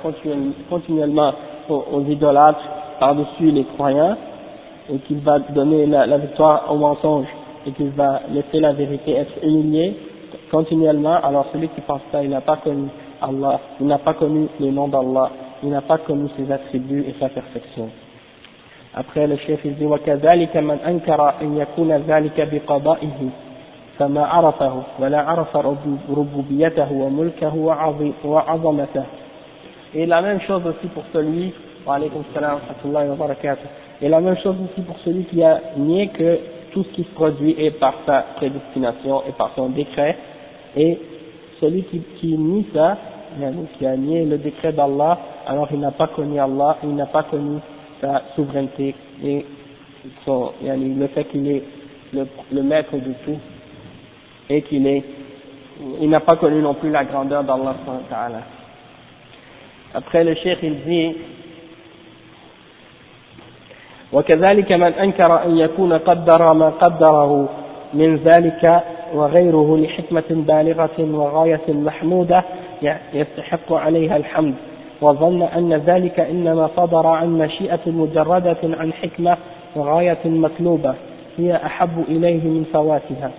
continuellement aux, idolâtres par-dessus les croyants, et qu'il va donner la, victoire aux mensonges, et qu'il va laisser la vérité être humiliée continuellement, alors celui qui pense ça, il n'a pas connu Allah, il n'a pas connu le nom d'Allah, il n'a pas connu ses attributs et sa perfection. Après le chef il dit وكذلك من أنكر أن يكون ذلك بقضائه فما عرفه ولا عرف ربوبيته وملكه وعظمته Et la même chose aussi pour celui, wa alaykum salam wa wa barakatuh. Et la même chose aussi pour celui qui a nié que tout ce qui se produit est par sa prédestination et par son décret. Et celui qui, qui nie ça, qui a nié le décret d'Allah, alors il n'a pas connu Allah, il n'a pas connu sa souveraineté et son, le fait qu'il est le, le maître de tout et qu'il est, il n'a pas connu non plus la grandeur d'Allah Après le cheikh il dit وكذلك من أنكر أن يكون قدر ما قدره من ذلك وغيره لحكمة بالغة وغاية محمودة يستحق عليها الحمد وظن أن ذلك إنما صدر عن مشيئة مجردة عن حكمة وغاية مطلوبة هي أحب إليه من فواتها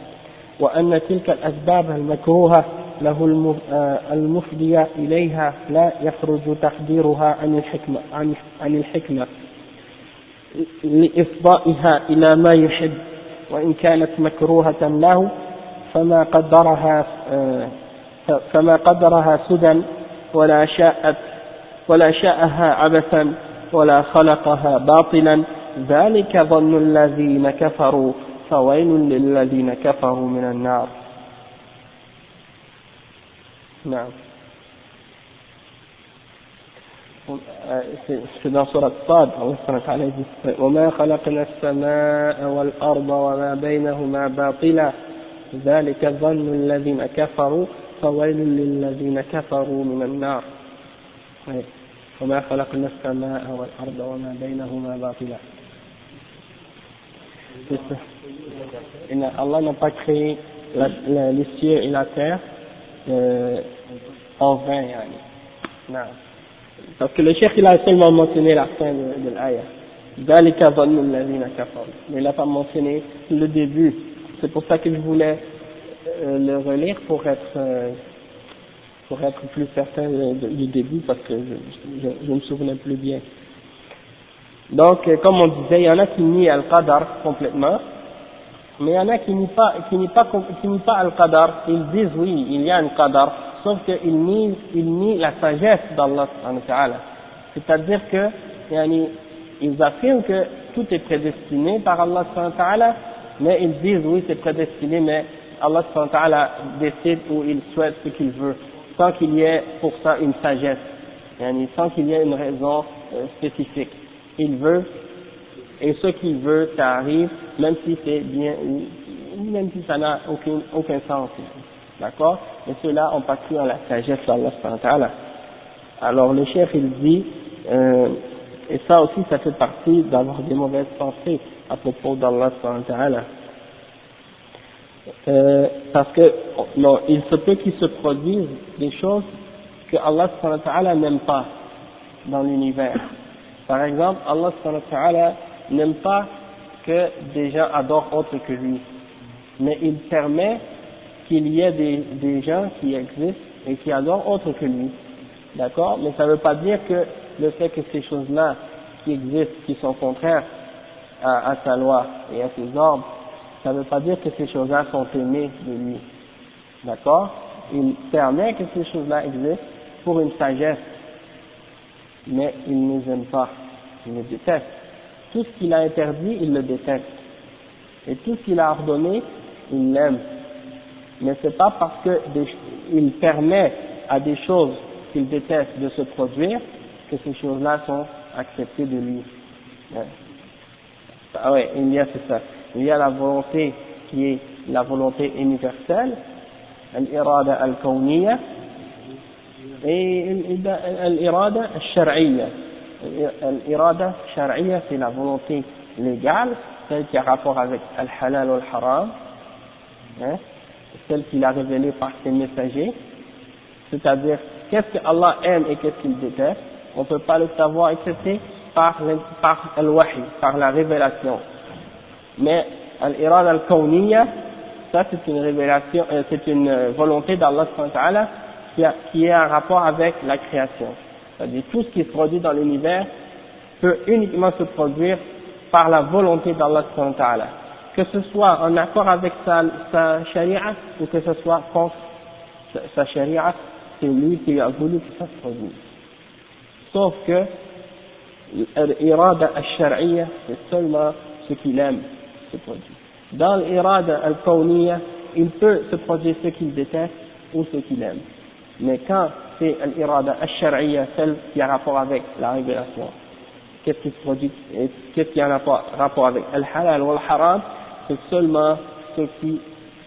وأن تلك الأسباب المكروهة له آه، المفضية إليها لا يخرج تقديرها عن الحكمة عن, عن الحكمة لإفضائها إلى ما يحب وإن كانت مكروهة له فما قدرها آه، فما قدرها سدى ولا شاءت ولا شاءها عبثا ولا خلقها باطلا. ذلك ظن الذين كفروا فويل للذين كفروا من النار. نعم. c'est dans surat Sad, Allah dit وما خلقنا السماء والأرض وما بينهما باطلا. ذلك ظن الذين كفروا فويل للذين كفروا من النار. وما خلقنا السماء والأرض وما بينهما باطلا C'est ça. Et na- Allah n'a pas créé la, la- les cieux et la terre euh, en vain. yani. Non. Parce que le cheikh il a seulement mentionné la fin de, de l'ayah. ذلك ظن الذين كفروا. Mais il n'a pas mentionné le début. C'est pour ça que je voulais euh, le relire pour être euh, pour être plus certain du début parce que je, je, je me souvenais plus bien. Donc, euh, comme on disait, il y en a qui nient Al-Qadar complètement, mais il y en a qui nient pas, qui nient pas, qui nient pas Al-Qadar. Ils disent oui, il y a un Qadar, sauf qu'ils nient, ils nient la sagesse d'Allah. C'est-à-dire que, ils affirment que tout est prédestiné par Allah mais ils disent oui, c'est prédestiné, mais Allah décide ou il souhaite ce qu'il veut, sans qu'il y ait pour ça une sagesse, sans qu'il y ait une raison euh, spécifique. Il veut, et ce qu'il veut, ça arrive, même si c'est bien même si ça n'a aucun, aucun sens. D'accord? Et ceux-là ont pas cru en la sagesse d'Allah. Alors le chef il dit, euh, et ça aussi ça fait partie d'avoir des mauvaises pensées à propos d'Allah. Euh, parce que non, il se peut qu'il se produise des choses que Allah n'aime pas dans l'univers. Par exemple, Allah n'aime pas que des gens adorent autre que lui. Mais il permet qu'il y ait des, des gens qui existent et qui adorent autre que lui. D'accord? Mais ça ne veut pas dire que le fait que ces choses-là qui existent, qui sont contraires à sa loi et à ses ordres, ça ne veut pas dire que ces choses-là sont aimées de lui. D'accord? Il permet que ces choses-là existent pour une sagesse, mais il ne les aime pas, il les déteste. Tout ce qu'il a interdit, il le déteste. Et tout ce qu'il a ordonné, il l'aime. Mais c'est pas parce que des- il permet à des choses qu'il déteste de se produire que ces choses-là sont acceptées de lui. Ah il y a c'est ça. Il y a la volonté qui est la volonté universelle, l'irada al-kawniyya, et l'irada al-shar'iyya. L'irada al-shar'iyya, c'est la volonté légale, celle qui a rapport avec al-halal ou al-haram, hein, celle qu'il a révélée par ses messagers, c'est-à-dire qu'est-ce que Allah aime et qu'est-ce qu'il déteste, on ne peut pas le savoir excepté par, par al-wahi, par la révélation. Mais al-irad al-kawniyya, ça c'est une révélation, euh, c'est une euh, volonté d'Allah qui, qui est en rapport avec la création. C'est-à-dire tout ce qui se produit dans l'univers peut uniquement se produire par la volonté d'Allah ta'ala. Que ce soit en accord avec sa, sa sharia ou que ce soit contre sa, sharia, c'est lui qui a voulu que ça se produise. Sauf que l'irada al-shar'iyya, c'est seulement ce qu'il aime se produit. Dans l'irada al-kawniyya, il peut se produire ce qu'il déteste ou ce qu'il aime. Mais quand c'est l'irada al-shar'iyya, celle qui a rapport avec la révélation, qu'est-ce qui se qu'est-ce qui a rapport, avec al-halal ou al-haram, c'est seulement ce qui,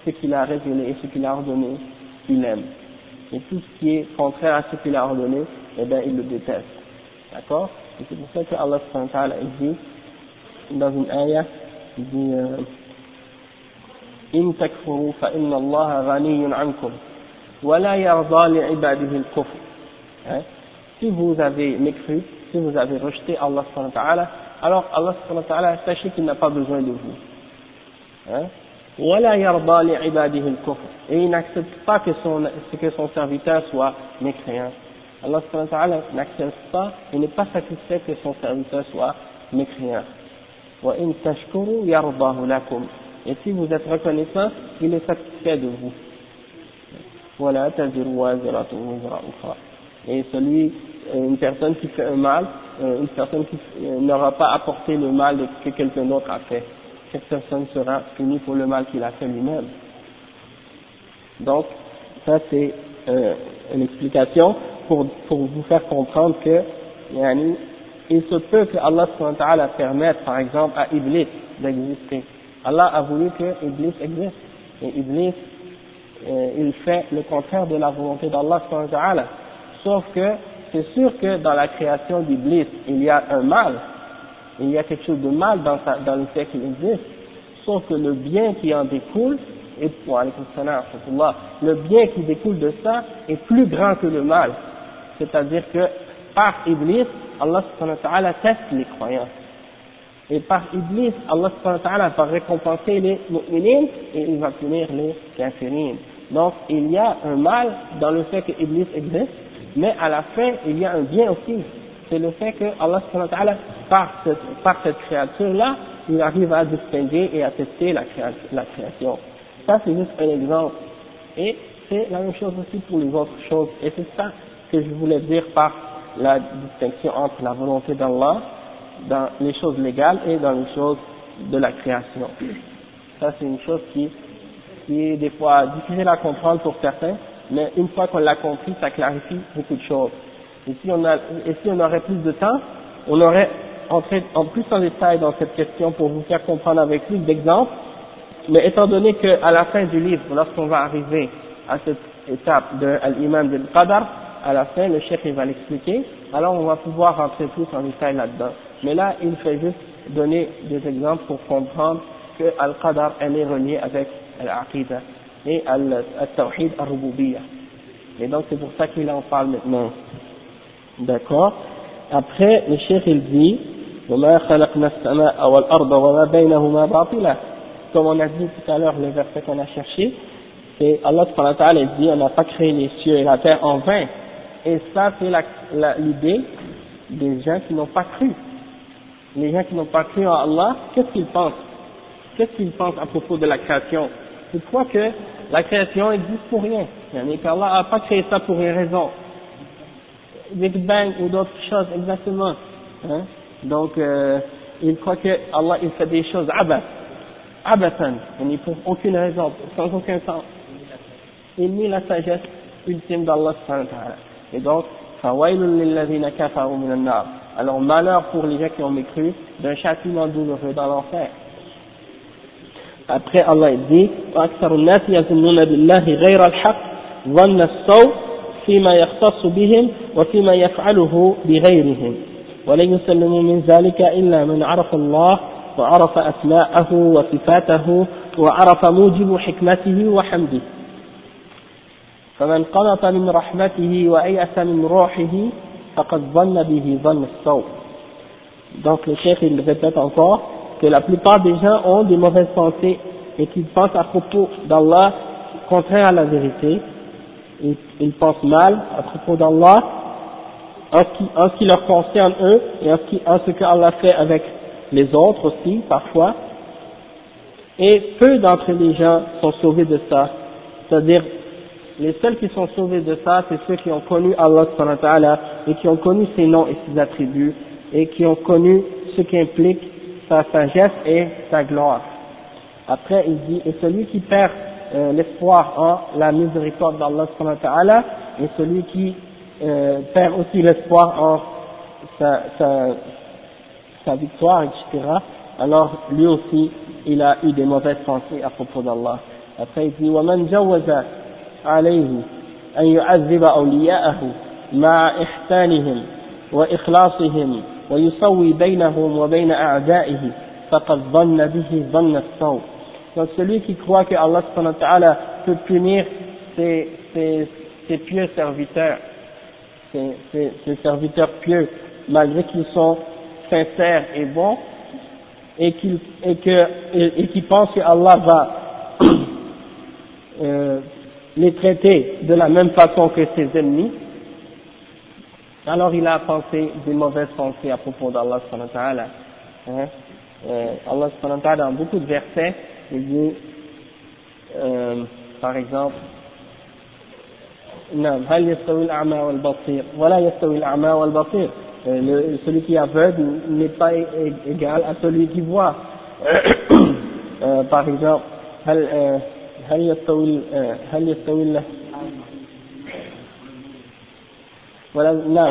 ce qu'il a révélé et ce qu'il a ordonné qu'il aime. Et tout ce qui est contraire à ce qu'il a ordonné, eh bien, il le déteste. D'accord? Et c'est pour ça que Allah dit, dans une ayah, il dit, euh, إن تكفروا فإن الله غني عنكم ولا يرضى لعباده الكفر Hein? Si vous avez mécru, si vous avez rejeté Allah subhanahu wa ta'ala, alors Allah subhanahu wa ta'ala, sachez qu'il n'a pas besoin de vous. Hein? ولا يرضى لعباده الكفر et il n'accepte pas que son, que son serviteur soit mécréant. Allah subhanahu wa ta'ala n'accepte pas et n'est pas satisfait que son serviteur soit mécréant. Et si vous êtes reconnaissant, il est satisfait de vous. Et celui, euh, une personne qui fait un mal, euh, une personne qui euh, n'aura pas apporté le mal que quelqu'un d'autre a fait. Cette personne sera punie pour le mal qu'il a fait lui-même. Donc, ça c'est euh, une explication pour, pour vous faire comprendre que, il se peut que Allah ta'ala permette par exemple à Iblis d'exister. Allah a voulu que Iblis existe. Et Iblis, euh, il fait le contraire de la volonté d'Allah ta'ala. Sauf que c'est sûr que dans la création d'Iblis, il y a un mal. Il y a quelque chose de mal dans le fait qu'il existe. sauf que le bien qui en découle, et le bien qui découle de ça est plus grand que le mal. C'est-à-dire que par Iblis, Allah teste les croyants. Et par Iblis, Allah va récompenser les mu'minines et il va punir les kafirines. Donc il y a un mal dans le fait que Iblis existe, mais à la fin il y a un bien aussi. C'est le fait que Allah par cette, par cette créature-là, il arrive à distinguer et à tester la création. Ça c'est juste un exemple. Et c'est la même chose aussi pour les autres choses. Et c'est ça que je voulais dire par la distinction entre la volonté d'Allah dans les choses légales et dans les choses de la création. Ça c'est une chose qui, qui est des fois difficile à comprendre pour certains, mais une fois qu'on l'a compris, ça clarifie beaucoup de choses. Et si on, a, et si on aurait plus de temps, on aurait entré en plus en détail dans cette question pour vous faire comprendre avec plus d'exemples, mais étant donné qu'à la fin du livre, lorsqu'on va arriver à cette étape de l'imam del qadar, à la fin, le chef il va l'expliquer, alors on va pouvoir rentrer plus en détail là-dedans. Mais là, il fait juste donner des exemples pour comprendre que Al-Qadar, elle est reliée avec Al-Aqidah et Al-Tawhid Al-Rububiyya. Et donc c'est pour ça qu'il en parle maintenant. D'accord Après, le chef il dit, وما خلقنا السماء والأرض وما بينهما باطلا comme on a dit tout à l'heure, le verset qu'on a cherché, c'est Allah subhanahu dit, on n'a pas créé les cieux et la terre en vain. et ça, c'est l'idée des gens qui n'ont pas cru. Les gens qui n'ont pas cru en Allah, qu'est-ce qu'ils pensent? Qu'est-ce qu'ils pensent à propos de la création? Ils croient que la création existe pour rien? qu'Allah n'a pas créé ça pour une raison. Big Bang ou d'autres choses, exactement. Hein? Donc, euh, ils croient que Allah il fait des choses abat abathan, n'y pour aucune raison, sans aucun sens. Il nie la sagesse ultime d'Allah Et donc, alors malheur pour les gens qui ont mécru d'un châtiment douloureux dans l'enfer. Après Allah dit وأكثر الناس يظنون بالله غير الحق ظن السوء فيما يختص بهم وفيما يفعله بغيرهم ولن يسلموا من ذلك إلا من عرف الله وعرف أسماءه وصفاته وعرف موجب حكمته وحمده فمن قنط من رحمته وأيأس من روحه فقد ظن به ظن السوء Donc le chef il répète encore que la plupart des gens ont des mauvaises pensées et qu'ils pensent à propos d'Allah contraire à la vérité. Ils, ils pensent mal à propos d'Allah en ce, qui, en ce qui leur concerne eux et en ce, qui, en ce que Allah fait avec les autres aussi, parfois, et peu d'entre les gens sont sauvés de ça. C'est-à-dire, les seuls qui sont sauvés de ça, c'est ceux qui ont connu Allah et qui ont connu ses noms et ses attributs, et qui ont connu ce qui implique sa sagesse et sa gloire. Après, il dit, et celui qui perd euh, l'espoir en la miséricorde d'Allah et celui qui euh, perd aussi l'espoir en sa, sa, sa victoire, etc., alors lui aussi, il a eu des mauvaises pensées à propos d'Allah. Après, il dit, وَمَنْ جَوَّزَ عَلَيْهِ أن يعذب أولياءه مع إحسانهم وإخلاصهم ويسوي بينهم وبين أعدائه فقد ظن به ظن السوء Donc celui qui croit que Allah peut punir ses, ses, ses pieux serviteurs, ses, ses, ses serviteurs pieux, malgré qu'ils sont sincère et bon, et qu'il et que et, qui pense que Allah va euh, les traiter de la même façon que ses ennemis, alors il a pensé des mauvaises pensées à propos d'Allah hein? euh, Allah dans beaucoup de versets, il dit, euh, par exemple, نعم هل يستوي الأعمى والبصير ولا يستوي الأعمى والبصير euh, le, celui qui est aveugle n'est pas égal à celui qui voit. euh, par exemple, هل هل يستوي هل يستوي ولا لا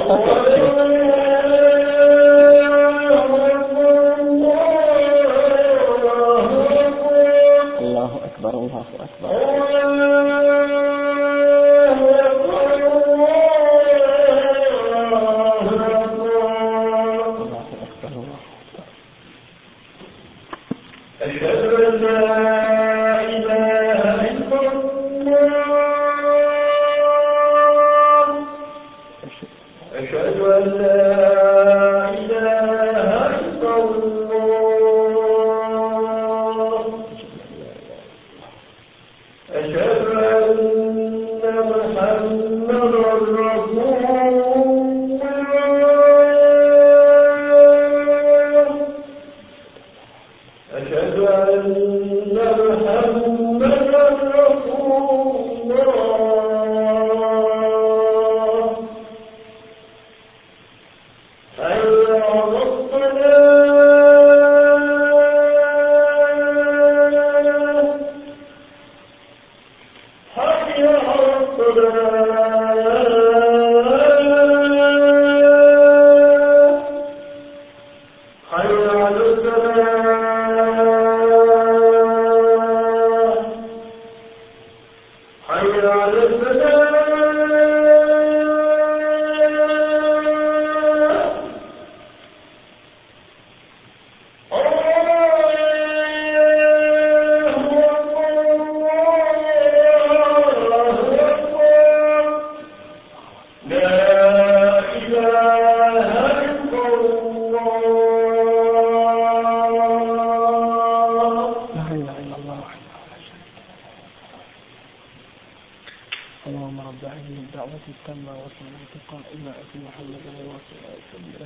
تم وصل الانتقاء إلى أبي محمد وصل إلى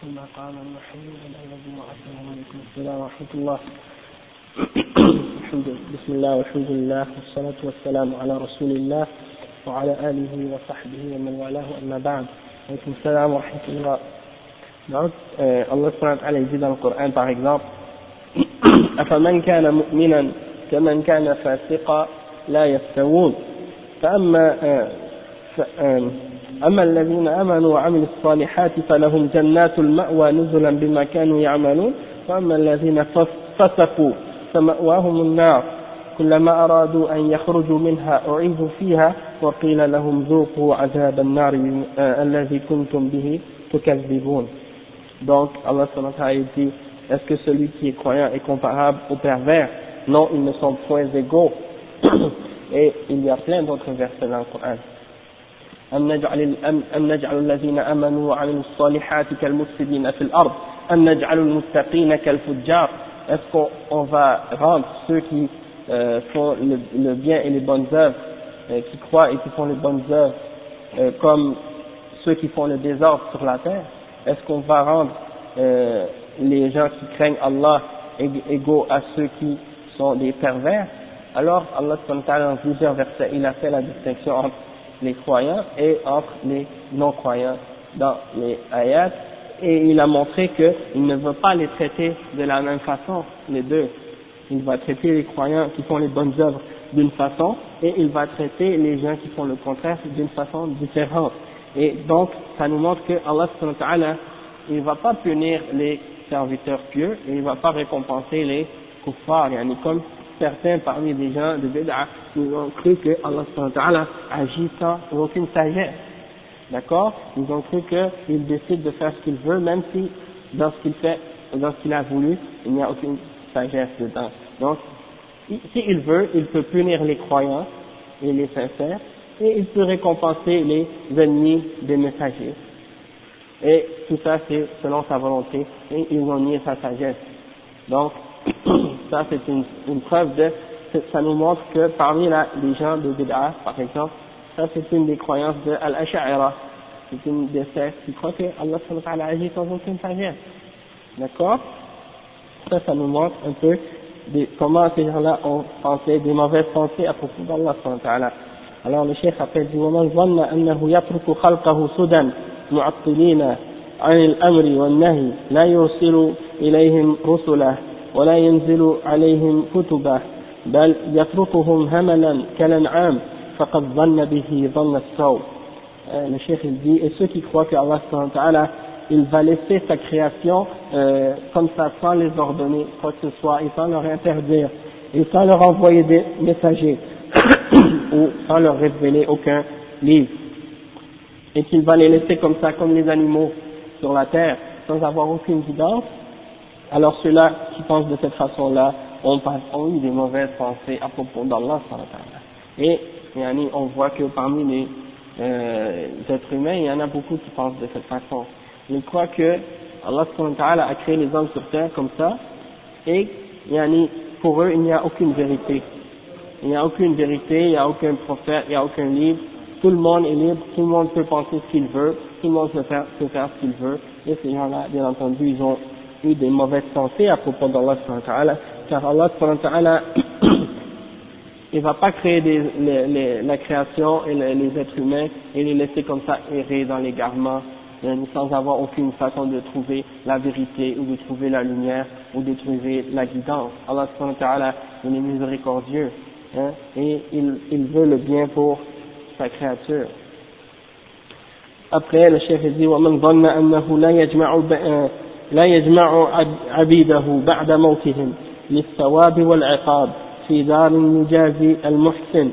ثم قام المحمود الذي السلام عليكم السلام ورحمة الله. بسم الله والحمد لله. والصلاة والسلام على رسول الله وعلى آله وصحبه ومن والاه. أما بعد عليكم السلام ورحمة الله. Donc, الله سبحانه وتعالى يزيد القرآن par exemple أفمن كان مؤمنا كمن كان فاسقا لا يستوون فأما أما الذين آمنوا وعملوا الصالحات فلهم جنات المأوى نزلا بما كانوا يعملون وأما الذين فسقوا فمأواهم النار كلما أرادوا أن يخرجوا منها أعيدوا فيها وقيل لهم ذوقوا عذاب النار الذي كنتم به تكذبون Donc Allah subhanahu dit Est-ce que celui qui est croyant est comparable au pervers Non, ils ne sont point égaux. Et il y a plein d'autres versets dans le Coran. أم نجعل, أم نجعل الذين آمنوا وعملوا الصالحات كالمفسدين في الأرض أم نجعل المتقين كالفجار Est-ce qu'on va rendre ceux qui euh, font le, bien et les bonnes œuvres, euh, qui croient et qui font les bonnes œuvres, euh, comme ceux qui font le désordre sur la terre Est-ce qu'on va rendre les gens qui craignent Allah égaux à ceux qui sont des pervers Alors Allah dans plusieurs versets, il a fait la distinction entre les croyants et entre les non-croyants dans les ayats et il a montré qu'il ne veut pas les traiter de la même façon, les deux il va traiter les croyants qui font les bonnes œuvres d'une façon et il va traiter les gens qui font le contraire d'une façon différente. Et donc, ça nous montre que Allah il va pas punir les serviteurs pieux et il va pas récompenser les kuffars, comme certains parmi les gens de Bid'a qui ont cru que Allah agit sans aucune sagesse. D'accord? Ils ont cru qu'il décide de faire ce qu'il veut, même si dans ce qu'il fait, dans ce qu'il a voulu, il n'y a aucune sagesse dedans. Donc, s'il veut, il peut punir les croyants et les sincères, et il peut récompenser les ennemis des messagers. Et tout ça, c'est selon sa volonté, et ils ont nié sa sagesse. Donc, ça, c'est une, une, preuve de, ça nous montre que parmi la, les gens de Bid'a, par exemple, ça, c'est une des croyances de Al-Ash'ara. C'est une des sectes qui croit que Allah agit sans aucune sagesse. D'accord ça, ça nous montre un peu des, comment ces gens-là ont pensé, des mauvaises pensées à propos d'Allah Alors le cheikh appelle dit ومن ظن أنه يترك خلقه سدى معطلين عن الأمر والنهي لا يرسل إليهم رسله ولا ينزل عليهم كتبه بل يتركهم هملا كالأنعام فقد ظن به ظن السوء le cheikh il dit et ceux qui croient que Allah il va laisser sa création euh, comme ça sans les ordonner quoi que ce soit et sans leur interdire et sans leur envoyer des messagers ou sans leur révéler aucun livre et qu'il va les laisser comme ça comme les animaux sur la terre sans avoir aucune guidance alors ceux-là qui pensent de cette façon-là ont, eu des mauvaises pensées à propos d'Allah et on voit que parmi les euh, êtres humains il y en a beaucoup qui pensent de cette façon ils croient que Allah a créé les hommes sur terre comme ça, et pour eux, il n'y a aucune vérité. Il n'y a aucune vérité, il n'y a aucun prophète, il n'y a aucun livre. Tout le monde est libre, tout le monde peut penser ce qu'il veut, tout le monde peut faire ce qu'il veut. Et ces gens-là, bien entendu, ils ont eu des mauvaises pensées à propos d'Allah car Allah il va pas créer des, les, la création et les, les, êtres humains et les laisser comme ça errer dans les garments sans avoir aucune façon de trouver la vérité ou de trouver la lumière ou de trouver la guidance. Allah subhanahu wa ta'ala, il est miséricordieux hein, et il, il veut le bien pour sa créature. Après, le chef dit ومن ظن أنه لا يجمع لا يجمع عبيده بعد موتهم للثواب والعقاب في دار يجازي المحسن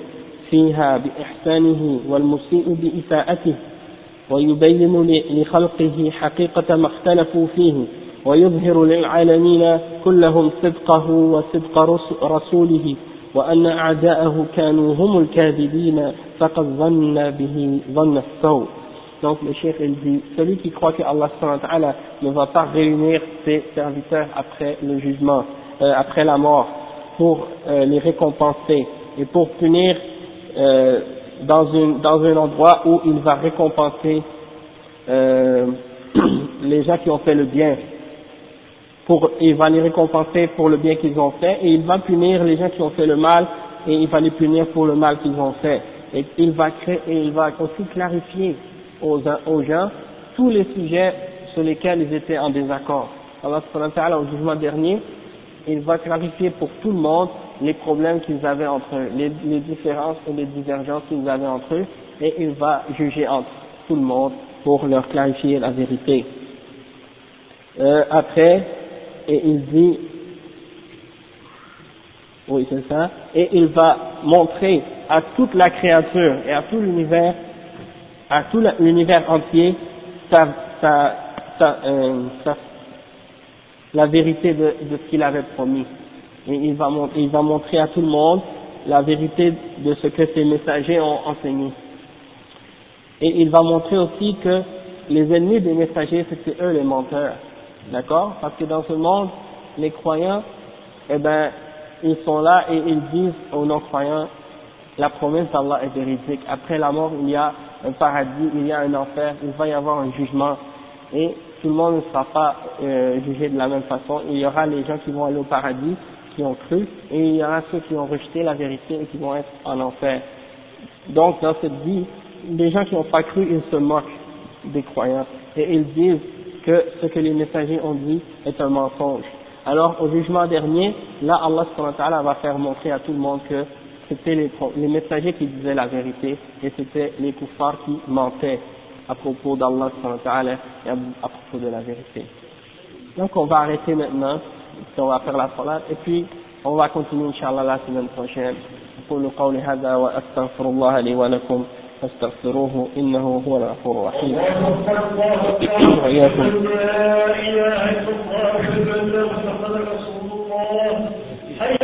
فيها بإحسانه والمسيء بإساءته ويبين لخلقه حقيقة ما اختلفوا فيه ويظهر للعالمين كلهم صدقه وصدق رسوله وأن أعداءه كانوا هم الكاذبين فقد ظن به ظن السوء Donc le chef il dit, celui qui croit que Allah ne va pas réunir ses serviteurs après le jugement, euh, après la mort, pour euh, les récompenser et pour punir euh, dans, dans un endroit où il va récompenser les gens qui ont fait le bien. Pour, il va les récompenser pour le bien qu'ils ont fait et il va punir les gens qui ont fait le mal et il va les punir pour le mal qu'ils ont fait. Et il va créer, et il va aussi clarifier aux, aux gens tous les sujets sur lesquels ils étaient en désaccord. Allah au jugement dernier, il va clarifier pour tout le monde les problèmes qu'ils avaient entre eux, les, les, différences et les divergences qu'ils avaient entre eux, et il va juger entre tout le monde pour leur clarifier la vérité. Euh, après, et il dit, oui c'est ça, et il va montrer à toute la créature et à tout l'univers, à tout l'univers entier, euh, la vérité de, ce qu'il avait promis. Et il va, il va montrer à tout le monde la vérité de ce que ses messagers ont enseigné. Et il va montrer aussi que les ennemis des messagers, c'était eux les menteurs. D'accord? Parce que dans ce monde, les croyants, eh ben, ils sont là et ils disent aux non-croyants, la promesse d'Allah est véridique. Après la mort, il y a un paradis, il y a un enfer, il va y avoir un jugement. Et tout le monde ne sera pas euh, jugé de la même façon. Il y aura les gens qui vont aller au paradis, qui ont cru, et il y aura ceux qui ont rejeté la vérité et qui vont être en enfer. Donc, dans cette vie, les gens qui n'ont pas cru, ils se moquent des croyants et ils disent que ce que les messagers ont dit est un mensonge. Alors, au jugement dernier, là, Allah va faire montrer à tout le monde que c'était les, les messagers qui disaient la vérité et c'était les kuffars qui mentaient à propos d'Allah et à propos de la vérité. Donc on va arrêter maintenant, on va faire la salat et puis on va continuer Inch'Allah la semaine prochaine. أقول قولي هذا وأستغفر الله لي ولكم فاستغفروه إنه هو الغفور الرحيم وإياكم